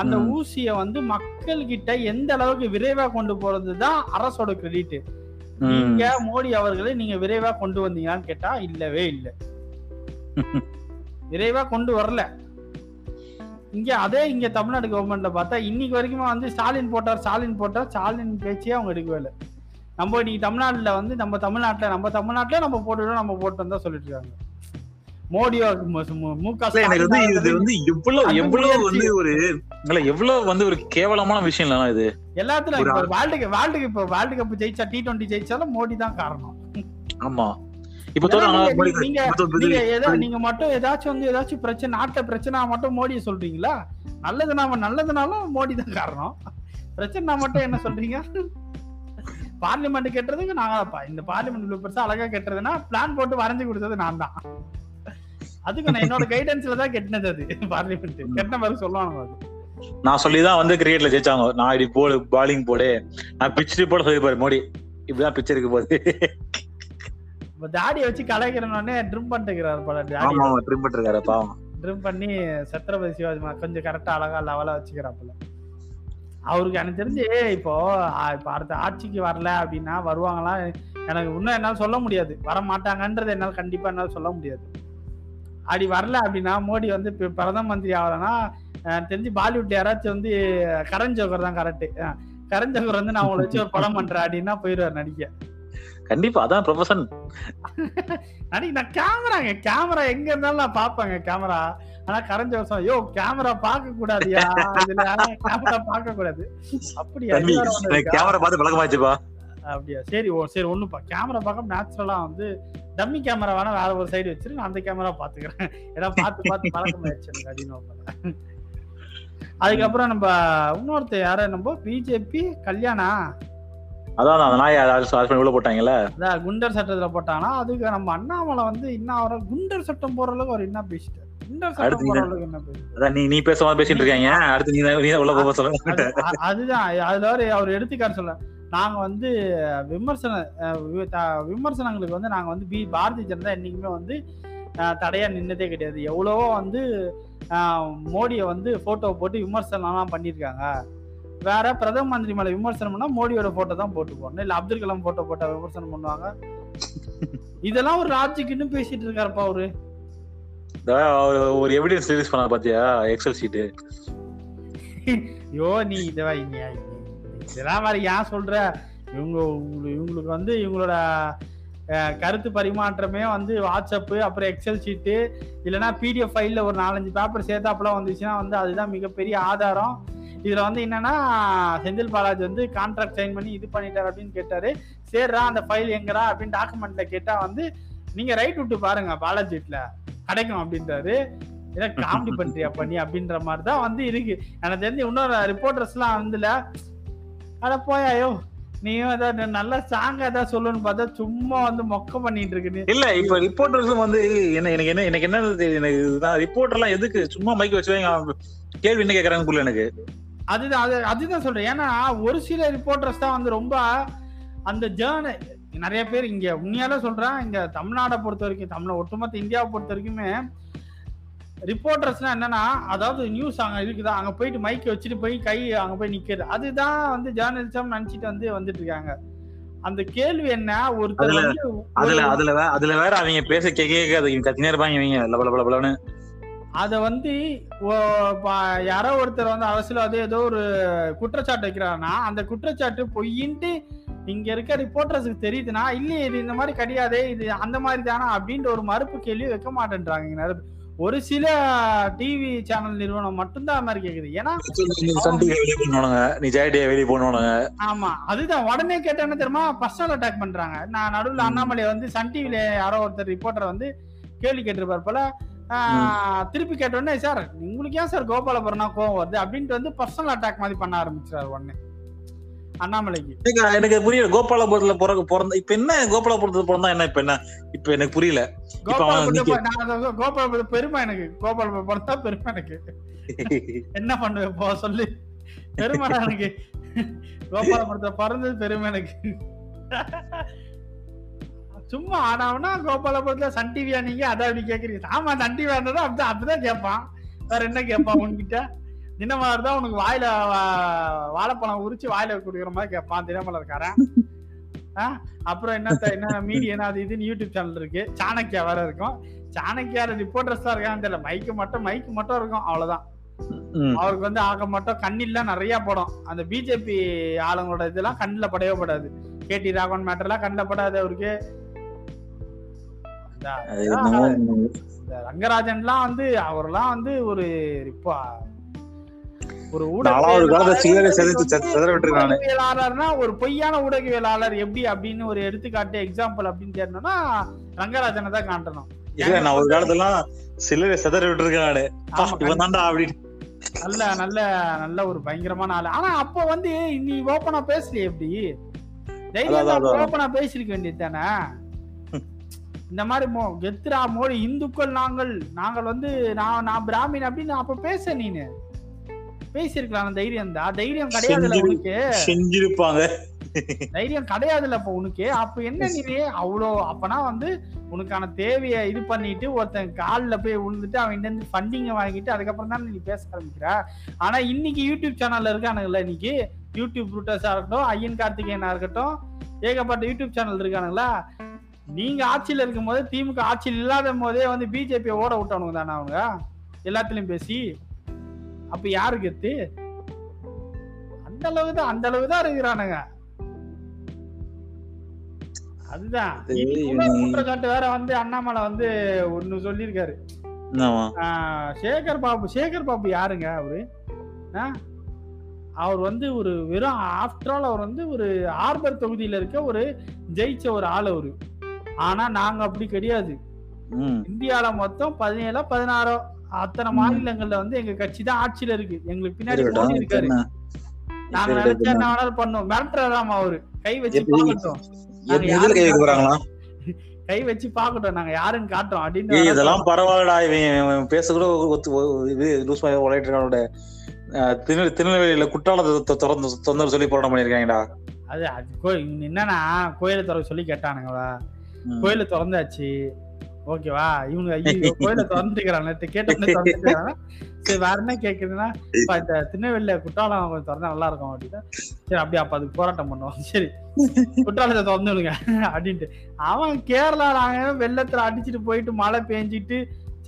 அந்த. ஊசியை வந்து மக்கள் கிட்ட எந்த அளவுக்கு விரைவா கொண்டு போறது தான் அரசோட கிரெடிட். நீங்க மோடி அவர்களை நீங்க விரைவா கொண்டு வந்தீங்களான்னு கேட்டா இல்லவே இல்ல. விரைவா கொண்டு வரல. இங்க அதே இங்க தமிழ்நாடு கவர்மெண்ட்ல பார்த்தா இன்னைக்கு வரைக்குமே வந்து ஸ்டாலின் போட்டார் ஸ்டாலின் போட்டார் ஸ்டாலின் பேச்சே அவங்க எடுக்கவே இல்லை. நம்ம இன்னைக்கு தமிழ்நாட்டுல வந்து நம்ம தமிழ்நாட்டுல நம்ம தமிழ்நாட்டுல நம்ம போட்டுவிடும் நம்ம போட்டு தான் சொல்லிட்டு இருக்காங்க. மோடியோ மு- க இது வந்து எவ்வளவு எவ்வளவு முயற்சி- வந்து ஒரு இல்ல எவ்வளவு வந்து ஒரு கேவலமான விஷயம் இது. எல்லாத்துலயும் வேர்ல்டு வேர்ல்டு இப்போ வேர்ல்டு கப் ஜெயிச்சா டி டுவெண்ட்டி ஜெயிச்சாலும் மோடி தான் காரணம். ஆமா. நீங்க- மட்டும் ஏதாச்சும் வந்து ஏதாச்சும் பிரச்சனை நாட்டுல பிரச்சனை மட்டும் மோடியை சொல்றீங்களா? நல்லதுனா நல்லதுனாலும் மோடி தான் காரணம். பிரச்சனை மட்டும் என்ன சொல்றீங்க? பார்லிமெண்ட் கெட்டுறதுக்கு நாங்க இந்த பார்லிமெண்ட் பெருசா அழகா கெட்டுறதுன்னா பிளான் போட்டு வரைஞ்சு கொடுத்தது நான் தான். அதுக்கு நான் என்னோட கைடன்ஸ்ல தான் கெட்டினது அது. பார்லிமெண்ட். கெட்டின மாதிரி சொல்லுவாங்க அது. நான் சொல்லிதான் வந்து கிரிக்கெட்ல ஜெயிச்சாங்க. நான் இப்படி போடு பாலிங் போடு. நான் பிச் ரிப்போர்ட் சொல்லிருப்பாரு மோடி. இப்படிதான் பிச் இருக்கு இப்ப தாடியை வச்சு கலைக்கிறனோடனே ட்ரிம் பண்ணிட்டுக்கிறாரு போல ஆமா ஆமா ட்ரிம் பாவம் ட்ரிம் பண்ணி சத்ரபதி சிவாஜி கொஞ்சம் கரெக்டா அழகா லெவலா வச்சுக்கிறாப்புல அவருக்கு எனக்கு தெரிஞ்சு இப்போ இப்ப அடுத்த ஆட்சிக்கு வரல அப்படின்னா வருவாங்களா? எனக்கு இன்னும் என்னால சொல்ல முடியாது. வர மாட்டாங்கன்றது என்னால கண்டிப்பா என்னால சொல்ல முடியாது. அப்படி வரல அப்படின்னா மோடி வந்து இப்ப பிரதம மந்திரி ஆகலன்னா தெரிஞ்சு பாலிவுட் யாராச்சும் வந்து கரண் ஜோக்கர் தான் கரெக்ட் கரண் ஜோக்கர் வந்து நான் உங்களை வச்சு ஒரு படம் பண்றேன் அப்படின்னா போயிடுவார் நடிக்க. கண்டிப்பா அதான் ப்ரொஃபஷன் நடி நான் கேமராங்க கேமரா எங்க இருந்தாலும் நான் பாப்பேங்க கேமரா ஆனா கரஞ்ச வருஷம் யோ கேமரா பார்க்க கூடாதியா இதுல கேமரா பார்க்க கூடாது அப்படியா? கேமரா பார்த்து பழக்கமாச்சுப்பா. அப்படியா? சரி ஓ சரி ஒண்ணுப்பா. கேமரா பார்க்க நேச்சுரலா வந்து டம்மி கேமரா வேணா வேற ஒரு சைடு வச்சிரு நான் அந்த கேமரா பாத்துக்கிறேன். [laughs] ஏன்னா பார்த்து பார்த்து பழக்கம் ஆயிடுச்சு எனக்கு அப்படின்னு [laughs] அதுக்கப்புறம் நம்ம இன்னொருத்தர் யார நம்ம பிஜேபி கல்யாணா? அதான் அந்த நாய் உள்ள போட்டாங்கல்ல? அதான் குண்டர் சட்டத்துல போட்டாங்கன்னா அதுக்கு நம்ம அண்ணாமலை வந்து இன்னும் அவரை குண்டர் சட்டம் போற அளவுக்கு அவர் என்ன பேசிட்டார்? நீ- பேசாம பேசிட்டு இருக்காங்க. அடுத்து நீ உள்ள போக சொல்ல அதுதான். அதுல அவர் எடுத்துக்காட்டு சொல்ல. நாங்க வந்து விமர்சன விமர்சனங்களுக்கு வந்து நாங்க வந்து பி பாரதிய ஜனதா என்னைக்குமே வந்து அஹ், தடையா நின்னதே கிடையாது. எவ்வளவோ வந்து மோடியை வந்து போட்டோ போட்டு விமர்சனம்லாம் பண்ணியிருக்காங்க. வேற பிரதம மந்திரி மேல விமர்சனம் பண்ணா மோடியோட போட்டோ தான் போட்டு போடணும். இல்ல அப்துல் கலாம் போட்டோ போட்டா விமர்சனம் பண்ணுவாங்க. இதெல்லாம் ஒரு ராஜ்யக்குன்னு பேசிட்டு இருக்காருப்பா அவரு. ஒரு- எவிடன்ஸ் ரிலீஸ் பண்ண பாத்தியா? எக்ஸல் ஷீட் ஐயோ நீ இத வை, நீ நீ. இதெல்லாம் மாதிரி ஏன் சொல்ற? இவங்க இவங்களுக்கு வந்து இவங்களோட கருத்து பரிமாற்றமே வந்து வாட்ஸ்அப்பு அப்புறம் எக்ஸல் ஷீட்டு இல்லைன்னா பிடிஎஃப் ஃபைலில் ஒரு நாலஞ்சு பேப்பர் சேர்த்தாப்புலாம் வந்துச்சுன்னா வந்து அதுதான் மிகப்பெரிய ஆதாரம். இதில் வந்து என்னன்னா செந்தில் பாலாஜி வந்து கான்ட்ராக்ட் சைன் பண்ணி இது பண்ணிட்டார் அப்படின்னு கேட்டாரு. சேர்றா அந்த ஃபைல் எங்கடா அப்படின்னு டாக்குமெண்ட்டில் கேட்டால் வந்து நீங்கள் ரைட் விட்டு பாருங்க பாலாஜி வீட்டில் கிடைக்கும் அப்படின்றாரு. ஏன்னா காமெடி பண்றியா பண்ணி அப்படின்ற மாதிரி தான் வந்து இருக்கு. எனக்கு தெரிஞ்சு இன்னொரு ரிப்போர்ட்டர்ஸ்லாம் வந்துல அட போயாயோ நீயும் ஏதாவது நல்ல சாங்கா ஏதாவது சொல்லணும்னு பார்த்தா சும்மா வந்து மொக்க பண்ணிட்டு இருக்கு இல்ல இப்ப ரிப்போர்ட்டர்ஸும் வந்து என்ன எனக்கு என்ன எனக்கு என்ன எனக்கு இதுதான். ரிப்போர்ட்டர் எல்லாம் எதுக்கு? சும்மா மைக் வச்சு கேள்வி என்ன கேக்குறாங்க புரியல எனக்கு. அதுதான் அது அதுதான் சொல்றேன். ஏன்னா ஒரு சில ரிப்போர்ட்டர்ஸ் தான் வந்து ரொம்ப அந்த ஜேர்ன நிறைய பேர் இங்க உண்மையால சொல்றேன் இங்க தமிழ்நாடை பொறுத்த வரைக்கும் தமிழ் ஒட்டுமொத்த இந்தியாவை பொறுத்த வரைக்குமே ரிப்போர்ட்டர்ஸ்னா என்னன்னா அதாவது நியூஸ் அங்க இருக்குதா? அங்க போயிட்டு மைக் வச்சுட்டு போய் கை அங்க போய் நிக்கிறது. அதுதான் வந்து ஜேர்னலிசம் நினைச்சிட்டு வந்து வந்துட்டு இருக்காங்க. அந்த கேள்வி என்ன? ஒருத்தர் அதுல- அதுல அதுல வேற அவங்க பேச கேட்க கத்தினே இருப்பாங்க இவங்க லபல அத வந்து யாரோ ஒருத்தர் வந்து அரசியல்வாதி ஏதோ ஒரு குற்றச்சாட்டு வைக்கிறாருன்னா அந்த குற்றச்சாட்டு பொய்யின்ட்டு இங்க இருக்க ரிப்போர்ட்டர்ஸுக்கு தெரியுதுன்னா இல்லையே இது இந்த மாதிரி கிடையாதே இது அந்த மாதிரி தானா அப்படின்ற ஒரு மறுப்பு கேள்வி வைக்க மாட்டேன்றாங்க நிறைய. ஒரு சில டிவி சேனல் நிறுவனம் மட்டும்தான் அது மாதிரி கேக்குது. ஏன்னா வெளியே பண்ணுவானுங்க டிவி வெளியே ஆமா அதுதான். உடனே கேட்ட என்ன தெரியுமா? பர்சனல் அட்டாக் பண்றாங்க. நான் நடுவுல ம். அண்ணாமலை வந்து சன் டிவில யாரோ ஒருத்தர் ரிப்போர்ட்டர் வந்து கேள்வி கேட்டிருப்பார் போல. திருப்பி கேட்ட உடனே சார் உங்களுக்கு ஏன் சார் கோபாலபுரம்னா கோவம் வருது? அப்படின்ட்டு வந்து பர்சனல் அட்டாக் மாதிரி பண்ண ஆரம்பிச்சார் உடனே. அண்ணாமலைக்கு. எனக்கு புரியல. கோபாலபுரத்துல பிறகு பிறந்த இப்ப என்ன கோபாலபுரத்துல பிறந்தா என்ன இப்ப என்ன இப்ப எனக்கு புரியல. இப்ப அவன் கோபாலபுரத்தை நிக்க- போ- நான் அதை கோபாலபுரம் பெருமை எனக்கு. கோபாலபுரம் பிறந்தா பெருமை எனக்கு. [laughs] என்ன பண்ணுவேன் போ சொல்லு. பெருமைடா எனக்கு. கோபாலபுரத்தை பிறந்தது பெருமை எனக்கு. சும்மா ஆனாவனா கோபாலபுரத்துல சன் டிவியா நீங்க அதான் அப்படி கேக்குறீங்க. ஆமா சன் டிவியா இருந்தா அப்படிதான் அப்படிதான் கேட்பான் வேற என்ன கேட்பான் உன்கிட்ட? தினமலர் தான் உனக்கு வாயில வா- வாழைப்பழம் உரிச்சு வாயில குடுக்குற மாதிரி கேட்பான் தினமலர்காரன் அப்புறம் என்ன என்ன மீடியா அது இதுன்னு யூடியூப் சேனல் இருக்கு. சாணக்கியா வேற இருக்கும். சாணக்கியால ரிப்போர்ட்டர்ஸ் தான் இருக்கான்னு தெரியல. மைக்கு மட்டும் மைக்கு மட்டும் இருக்கும் அவ்வளவுதான். அவருக்கு வந்து ஆக மட்டும் கண்ணில்லாம் நிறைய படம். அந்த பிஜேபி ஆளுங்களோட இதெல்லாம் கண்ணில் படவே படாது. கேடி ராகவன் மேட்டர்லாம் கண்ணில் படாது அவருக்கு. இந்த- ரங்கராஜன்லாம் வந்து அவரெல்லாம் வந்து ஒரு இப்போ ஒரு நாலாவது காலத்துல சில்லறை செதுத்து ஊடகவியலாளர் செதற விட்டுருக்கானு ஊடகவியலாளர்னா ஒரு பொய்யான ஊடகவியலாளர் எப்படி அப்படின்னு ஒரு எடுத்துக்காட்டு எக்ஸாம்பிள் அப்படின்னு தேடணும்னா ரங்கராஜனை தான் காட்டணும். இல்ல நான் ஒரு காலத்துல சில்லறை செதற விட்டுருக்கானு இவன் தான்டா அப்படின்னு நல்ல நல்ல நல்ல ஒரு பயங்கரமான ஆளு. ஆனா அப்ப வந்து நீ ஓப்பனா பேசலையே எப்படி. தைரியம் ஓப்பனா பேசிருக்க வேண்டியது தானே? இந்த மாதிரி மோ கெத்ரா மோடி இந்துக்கள் நாங்கள் நாங்கள் வந்து நான் நான் பிராமின் அப்படின்னு அப்ப பேச நீனு. பேசிருக்கலாம் தைரியம் தான். தைரியம் கிடையாதுல்ல உனக்கு. செஞ்சிருப்பாங்க. தைரியம் கிடையாதுல்ல அப்ப உனக்கு. அப்ப என்ன நீ [laughs] அவ்வளோ அப்பனா வந்து உனக்கான தேவையை இது பண்ணிட்டு ஒருத்தன் காலில் போய் விழுந்துட்டு அவன் இருந்து ஃபண்டிங்க வாங்கிட்டு அதுக்கப்புறம் தான் நீ பேச ஆரம்பிக்கிற? ஆனா இன்னைக்கு யூடியூப் சேனல்ல இருக்கானுங்கல்ல இன்னைக்கு. யூடியூப் ரூட்டர்ஸா இருக்கட்டும் ஐயன் கார்த்திகேயனா இருக்கட்டும் ஏகப்பட்ட யூடியூப் சேனல் இருக்கானுங்களா? நீங்க ஆட்சியில இருக்கும் போது திமுக ஆட்சியில் இல்லாத போதே வந்து பிஜேபி ஓட விட்டவனுங்க தானே அவங்க? எல்லாத்துலயும் பேசி. அப்ப யாரு கெத்து? அந்த அளவுக்கு தான் அந்த அளவுக்கு தான் இருக்கிறானுங்க அதுதான் குற்றச்சாட்டு வேற வந்து அண்ணாமலை வந்து ஒண்ணு சொல்லியிருக்காரு. சேகர் பாபு சேகர் பாபு யாருங்க அவரு? அவர் வந்து ஒரு வெறும் ஆஃப்டர் ஆல் அவர் வந்து ஒரு ஆர்பர் தொகுதியில இருக்க ஒரு ஜெயிச்ச ஒரு ஆள் அவரு. ஆனா நாங்க அப்படி கிடையாது. இந்தியால மொத்தம் பதினேழோ பதினாறோ அத்தனை. மாநிலங்கள்ல வந்து எங்க கட்சி தான் ஆட்சியில இருக்கு. எங்களுக்கு பின்னாடி மோடி இருக்காரு? நாங்க நினைச்சா என்ன? வேணாலும் பண்ணோம். மிரட்டுறாராமா அவரு? கை வச்சு? பாக்கட்டும் [laughs] கை வச்சு பாக்கட்டும் நாங்க யாருன்னு காட்டுறோம். அப்படின்னு இதெல்லாம் பரவாயில்லடா. இவன் இவன் பேச கூட இது லூஸ் உழைட்டு திருநெல் திருநெல்வேலியில குற்றாலத்தை திறந்து தொந்தரவு சொல்லி போராட்டம் பண்ணிருக்காங்கடா அது அது என்னன்னா கோயிலை திறக்க சொல்லி கேட்டானுங்களா. கோயிலை திறந்தாச்சு. ஓகேவா? இவங்க ஐயோ கோயிலை திறந்துக்கிறாங்க கேட்டோன்னே சரி வேற என்ன கேக்குதுன்னா இப்ப இந்த திருநெல்வேலியில குற்றாலம் கொஞ்சம் திறந்தா நல்லா இருக்கும் அப்படின்னா சரி அப்படியே அப்ப அதுக்கு போராட்டம் பண்ணுவோம். சரி குற்றாலத்தை திறந்துடுங்க அப்படின்ட்டு. அவன் கேரளா நாங்க வெள்ளத்துல அடிச்சுட்டு போயிட்டு மழை பெஞ்சிட்டு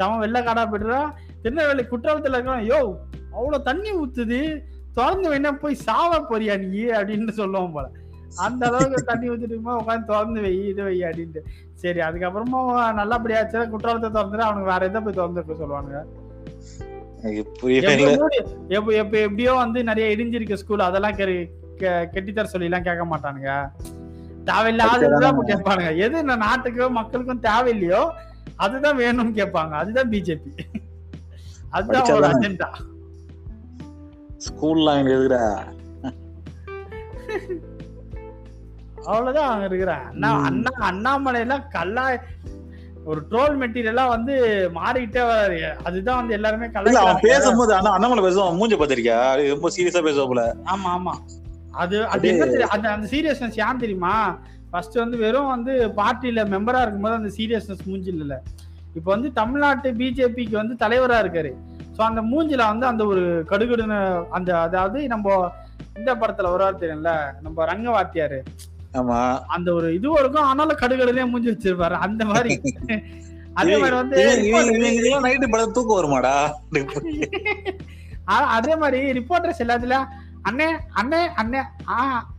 சம வெள்ளக்காடா போயிட்டுறா திருநெல்வேலி குற்றாலத்துல இருக்கான் யோ அவ்வளவு தண்ணி ஊத்துது திறந்து வேணா போய் சாவ போறியா நீ? அப்படின்னு சொல்லுவோம் போல. அந்த அளவுக்கு தண்ணி ஊத்திட்டு உட்காந்து திறந்து வை இது வை அப்படின்ட்டு. சரி அதுக்கப்புறமா நல்லபடியாச்சு. குற்றாலத்தை திறந்துட்டு அவனுக்கு வேற எதை போய் திறந்து வைக்க சொல்லுவானுங்க எப்படியோ வந்து நிறைய இடிஞ்சிருக்க ஸ்கூல் அதெல்லாம் கெட்டித்தர சொல்லி எல்லாம் கேட்க மாட்டானுங்க. தேவையில்லாததான் கேட்பானுங்க. எது இந்த நாட்டுக்கும் மக்களுக்கும் தேவையில்லையோ அதுதான் வேணும்னு கேட்பாங்க. அதுதான் பிஜேபி அதுதான் ஒரு. அஜெண்டா ஸ்கூல்லாம் எங்க அவ்வளவுதான் அங்க இருக்கிறேன். அண்ணா. அண்ணா அண்ணாமலை எல்லாம் கல்லா ஒரு ட்ரோல் மெட்டீரியலா வந்து மாறிக்கிட்டே வராரு. அதுதான் வந்து எல்லாருமே இல்ல அவன் பேசும்போது அண்ணா அண்ணாமலை பேசுவான் மூஞ்ச பாத்திருக்கியா ரொம்ப சீரியஸா பேசுவா போல. ஆமா ஆமா. அது அது என்ன தெரியும் அந்த அந்த சீரியஸ்னஸ் ஏன் தெரியுமா? ஃபர்ஸ்ட் வந்து வெறும் வந்து பார்ட்டியில மெம்பரா இருக்கும்போது அந்த சீரியஸ்னஸ் மூஞ்சில் இல்ல. இப்போ வந்து தமிழ்நாட்டு பிஜேபிக்கு வந்து தலைவரா இருக்காரு. ஸோ அந்த மூஞ்சில வந்து அந்த ஒரு கடுகடுன்னு அந்த அதாவது நம்ம இந்த படத்துல வருவார் தெரியும்ல நம்ம ரங்கவாத்தியாரு. ஆமா. அந்த ஒரு இதுவும் இருக்கும். ஆனாலும் கடுகடுனே மூஞ்சி வச்சிருப்பாரு. அந்த மாதிரி. [laughs] [laughs] அதே மாதிரி வந்து நைட்டு படம் தூக்கம் வருமாடா? அதே மாதிரி ரிப்போர்ட்டர்ஸ் எல்லாத்துலயும் அண்ணே அண்ணே அண்ணே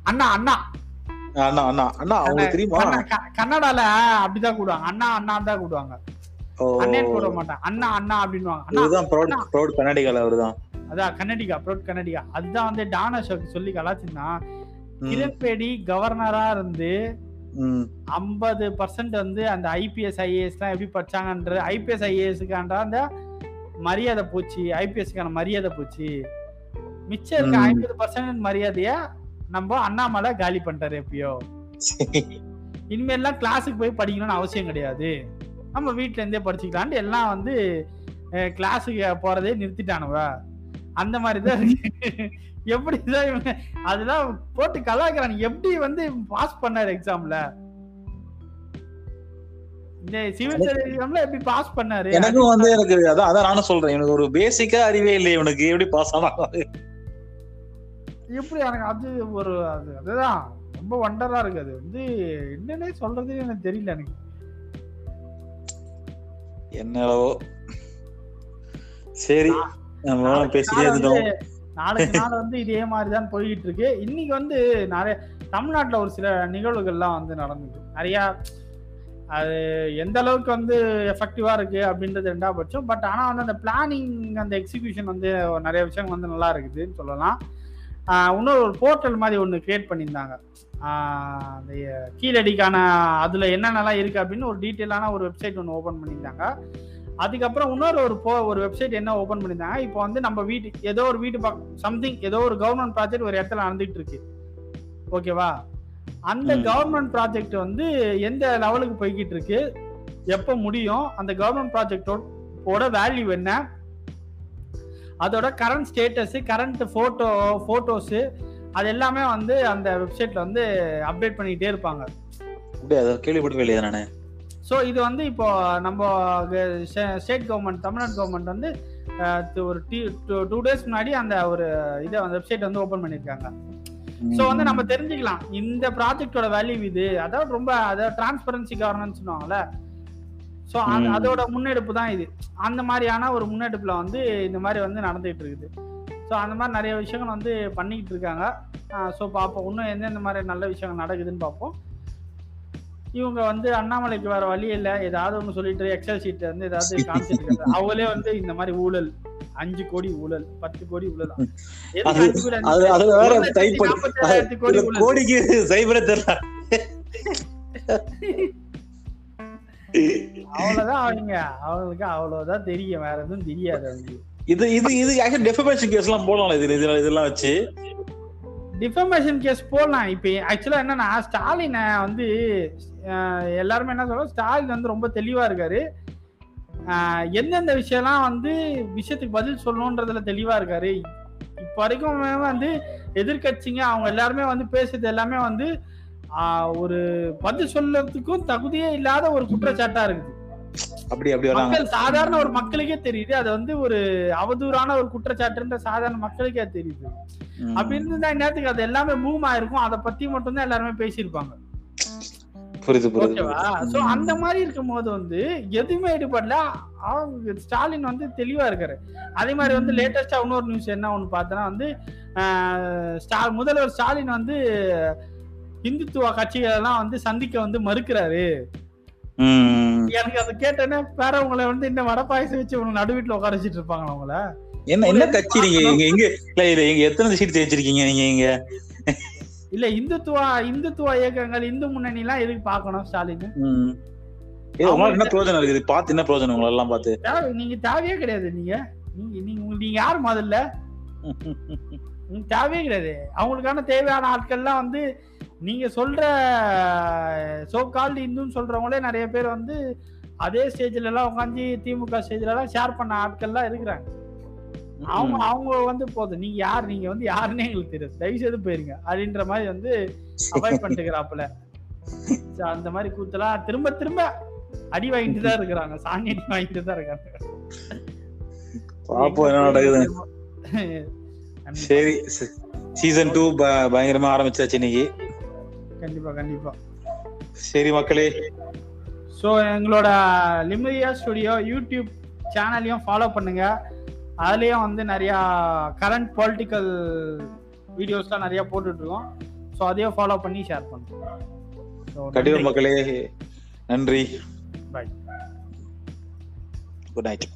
அண்ணா அண்ணா. அண்ணா அண்ணா அண்ணா அவங்களுக்கு தெரியுமா? கன்னடால அப்படிதான் கூடுவாங்க. அண்ணா அண்ணா தான் கூடுவாங்க. அண்ணேன்னு கூட மாட்டாங்க. அண்ணா அண்ணா அப்படின்னுவாங்க. அண்ணா இதுதான் ப்ரௌட். ப்ரௌட் அவருதான். அதான் கன்னடிகா ப்ரோட் கன்னடிகா. அதுதான் வந்து டானஷோக்கு சொல்லி கலாச்சிருந்தா ம், கிரண்பேடி கவர்னரா இருந்து ஐம்பது பர்சன்ட் வந்து அந்த ஐபிஎஸ் ஐஏஎஸ் எல்லாம் எப்படி படிச்சாங்கன்ற ஐபிஎஸ் ஐஏஎஸ்க்கான அந்த மரியாதை போச்சு ஐபிஎஸ்க்கான மரியாதை போச்சு. மிச்சம் இருக்க. ஐம்பது பர்சன்ட் மரியாதைய நம்ம அண்ணாமலை காலி பண்ணிட்டாரு எப்பயோ. [laughs] இனிமேல்லாம் கிளாஸுக்கு போய் படிக்கணும்னு அவசியம் கிடையாது. நம்ம வீட்ல இருந்தே படிச்சுக்கலான்ட்டு எல்லாம் வந்து கிளாஸுக்கு போறதே நிறுத்திட்டானுவ அந்த மாதிரி தான் [laughs] இருக்கு. எப்படிதான் இவங்க அதெல்லாம் போட்டு கலாய்க்கிறாங்க எப்படி வந்து பாஸ் பண்ணாரு எக்ஸாம்ல எப்படி எனக்கும் வந்து எனக்கு அதான் அதான் நானும் சொல்றேன். எனக்கு ஒரு பேசிக்கா அறிவே இல்லை. இவனுக்கு எப்படி பாஸ் ஆனா எப்படி எனக்கு அது ஒரு அது அதுதான். ரொம்ப வண்டரா இருக்கு. அது வந்து என்னன்னே சொல்றது எனக்கு தெரியல எனக்கு. என்னவோ. சரி நம்ம பேசிட்டே நாளைக்கு நாள் வந்து இதே மாதிரி தான் போய்கிட்டு இருக்கு இன்னைக்கு வந்து நிறைய தமிழ்நாட்டுல ஒரு சில நிகழ்வுகள்லாம் வந்து நடந்தது. நிறைய அது எந்த அளவுக்கு வந்து எஃபெக்டிவா இருக்கு அப்படின்றது ரெண்டா பட்சம். பட் ஆனா வந்து அந்த பிளானிங் அந்த எக்ஸிகியூஷன் வந்து நிறைய விஷயங்கள் வந்து நல்லா இருக்குதுன்னு சொல்லலாம். இன்னொரு ஒரு போர்ட்டல் மாதிரி ஒன்று கிரியேட் பண்ணியிருந்தாங்க. அந்த கீழடிக்கான அதுல என்னென்னலாம் இருக்கு அப்படின்னு ஒரு டீட்டெயிலான ஒரு வெப்சைட் ஒன்று ஓபன் பண்ணியிருந்தாங்க. அதுக்கப்புறம் இன்னொரு ஒரு போ ஒரு வெப்சைட் என்ன ஓபன் பண்ணியிருந்தாங்க இப்போ வந்து நம்ம வீட்டு ஏதோ ஒரு வீட்டு பக்கம் சம்திங் ஏதோ ஒரு கவர்மெண்ட் ப்ராஜெக்ட் ஒரு இடத்துல நடந்துட்டு இருக்கு ஓகேவா அந்த. கவர்மெண்ட் ப்ராஜெக்ட் வந்து எந்த லெவலுக்கு போய்கிட்டு இருக்கு எப்போ முடியும் அந்த கவர்மெண்ட் ப்ராஜெக்டோட வேல்யூ என்ன? அதோட current status current photo photos அது எல்லாமே வந்து அந்த வெப்சைட்ல வந்து அப்டேட் பண்ணிட்டே இருப்பாங்க. அப்படியே? அதை இல்லையா நானு. ஸோ இது வந்து இப்போ நம்ம ஸ்டேட் கவர்மெண்ட் தமிழ்நாடு கவர்மெண்ட் வந்து ஒரு டூ டேஸ் முன்னாடி அந்த ஒரு இதை அந்த வெப்சைட் வந்து ஓபன் பண்ணியிருக்காங்க ஸோ வந்து நம்ம தெரிஞ்சுக்கலாம். இந்த ப்ராஜெக்டோட வேல்யூ இது. அதாவது ரொம்ப அதாவது டிரான்ஸ்பரன்சி கவர்னன்ஸ் சொல்லுவாங்கல்ல ஸோ. அதோட முன்னெடுப்பு தான் இது. அந்த மாதிரியான ஒரு முன்னெடுப்புல வந்து இந்த மாதிரி வந்து நடந்துகிட்டு இருக்குது. ஸோ அந்த மாதிரி நிறைய விஷயங்கள் வந்து பண்ணிக்கிட்டு இருக்காங்க. ஸோ பார்ப்போம் இன்னும் எந்தெந்த மாதிரி நல்ல விஷயங்கள் நடக்குதுன்னு பார்ப்போம் இவங்க வந்து அண்ணாமலைக்கு வேற வழி இல்லை. ஏதாவது ஒன்று சொல்லிட்டு எக்ஸல் ஷீட் வந்து ஏதாவது காமிச்சிட்டு இருக்காங்க அவங்களே வந்து இந்த மாதிரி ஊழல். அஞ்சு கோடி ஊழல் பத்து கோடி ஊழல். கோடிக்கு சைபரே தெரியல. அவ்வளவுதான் அவங்க. அவங்களுக்கு அவ்வளவுதான் தெரியும். வேற எதுவும் தெரியாது அவங்களுக்கு. இது இது இது ஆக்சுவலி டெஃபமேஷன் கேஸ் எல்லாம் போடலாம் இது இதுல இதெல்லாம் வச்சு. டிஃபமேஷன் கேஸ் போடலாம். இப்போ ஆக்சுவலாக என்னன்னா ஸ்டாலினை வந்து எல்லாருமே என்ன சொல்றோம் ஸ்டாலின் வந்து ரொம்ப தெளிவாக இருக்காரு. எந்தெந்த விஷயம்லாம் வந்து விஷயத்துக்கு பதில் சொல்லணுன்றதுல தெளிவாக இருக்காரு. இப்போ வரைக்கும் வந்து எதிர்க்கட்சிங்க அவங்க எல்லாருமே வந்து பேசுறது எல்லாமே வந்து ஒரு பதில் சொல்லறதுக்கும் தகுதியே இல்லாத ஒரு குற்றச்சாட்டாக இருக்குது. அப்படி அப்படி வராங்க. சாதாரண ஒரு மக்களுக்கே தெரியுது. அது வந்து ஒரு அவதூறான ஒரு குற்றச்சாட்டுன்ற சாதாரண மக்களுக்கே தெரியுது. அப்படி இருந்தா இந்நேரத்துக்கு அது எல்லாமே பூம் ஆயிருக்கும். அதை பத்தி மட்டும் தான் எல்லாருமே பேசியிருப்பாங்க. புரியுது புரியுது அந்த மாதிரி இருக்கும் போது வந்து எதுவுமே ஈடுபடல. ஸ்டாலின் வந்து தெளிவா இருக்காரு. அதே மாதிரி வந்து லேட்டஸ்டா இன்னொரு நியூஸ் என்ன ஒண்ணு பார்த்தனா வந்து ஸ்டா- முதல்வர் ஸ்டாலின் வந்து இந்துத்துவ கட்சிகள் எல்லாம் வந்து சந்திக்க வந்து மறுக்கிறாரு. எனக்கு அதை கேட்டேன்னா வேற உங்களை வந்து இந்த வடை பாயசம் வச்சு நடு வீட்டுல உட்கார வச்சிட்டு இருப்பாங்களா உங்களை? என்ன என்ன கட்சி நீங்க இங்க எங்க இல்ல இல்ல எங்க எத்தனை சீட் ஜெயிச்சிருக்கீங்க நீங்க இங்க? இல்ல இந்துத்துவ இந்துத்துவ இயக்கங்கள் இந்து முன்னணி எல்லாம் எதுக்கு பார்க்கணும் ஸ்டாலின்? என்ன பிரயோஜனம் இருக்குது? பார்த்து என்ன பிரயோஜனம் உங்களை எல்லாம் பார்த்து? தேவை நீங்க தேவையே கிடையாது நீங்க. நீங்க நீங்க யார் முதல்ல? [laughs] தேவையே கிடையாது. அவங்களுக்கான தேவையான ஆட்கள்லாம் வந்து நீங்க சொல்ற சோ கால்டு இந்துன்னு சொல்றவங்களே நிறைய பேர் வந்து அதே ஸ்டேஜ்ல எல்லாம் உட்காந்து திமுக ஸ்டேஜ்ல எல்லாம் ஷேர் பண்ண ஆட்கள்லாம் இருக்கிறாங்க. அவங்க அவங்க வந்து போதும். நீங்க யார்? நீங்க வந்து யாருன்னே எங்களுக்கு தெரியாது. தயவு செய்து போயிருங்க. அப்படின்ற மாதிரி வந்து அவாய்ட் பண்ணிட்டுக்கிறாப்புல. அந்த மாதிரி கூத்தெல்லாம் திரும்ப திரும்ப அடி வாங்கிட்டு தான் இருக்கிறாங்க. சாணி அடி வாங்கிட்டு தான் இருக்காங்க. பாப்போம் என்ன நடக்குது [laughs] சரி சீசன் டூ பயங்கரமா ஆரம்பிச்சாச்சு இன்னைக்கு. கண்டிப்பா கண்டிப்பா. சரி மக்களே. ஸோ எங்களோட லிமரியா ஸ்டுடியோ யூடியூப் சேனலையும் ஃபாலோ பண்ணுங்க. அதுலேயும் வந்து நிறையா கரண்ட் பொலிட்டிக்கல் வீடியோஸ்லாம் நிறையா போட்டுட்டு இருக்கோம் ஸோ அதையும் ஃபாலோ பண்ணி ஷேர் பண்ணுங்க. கண்டிப்பா மக்களே. நன்றி. Bye good night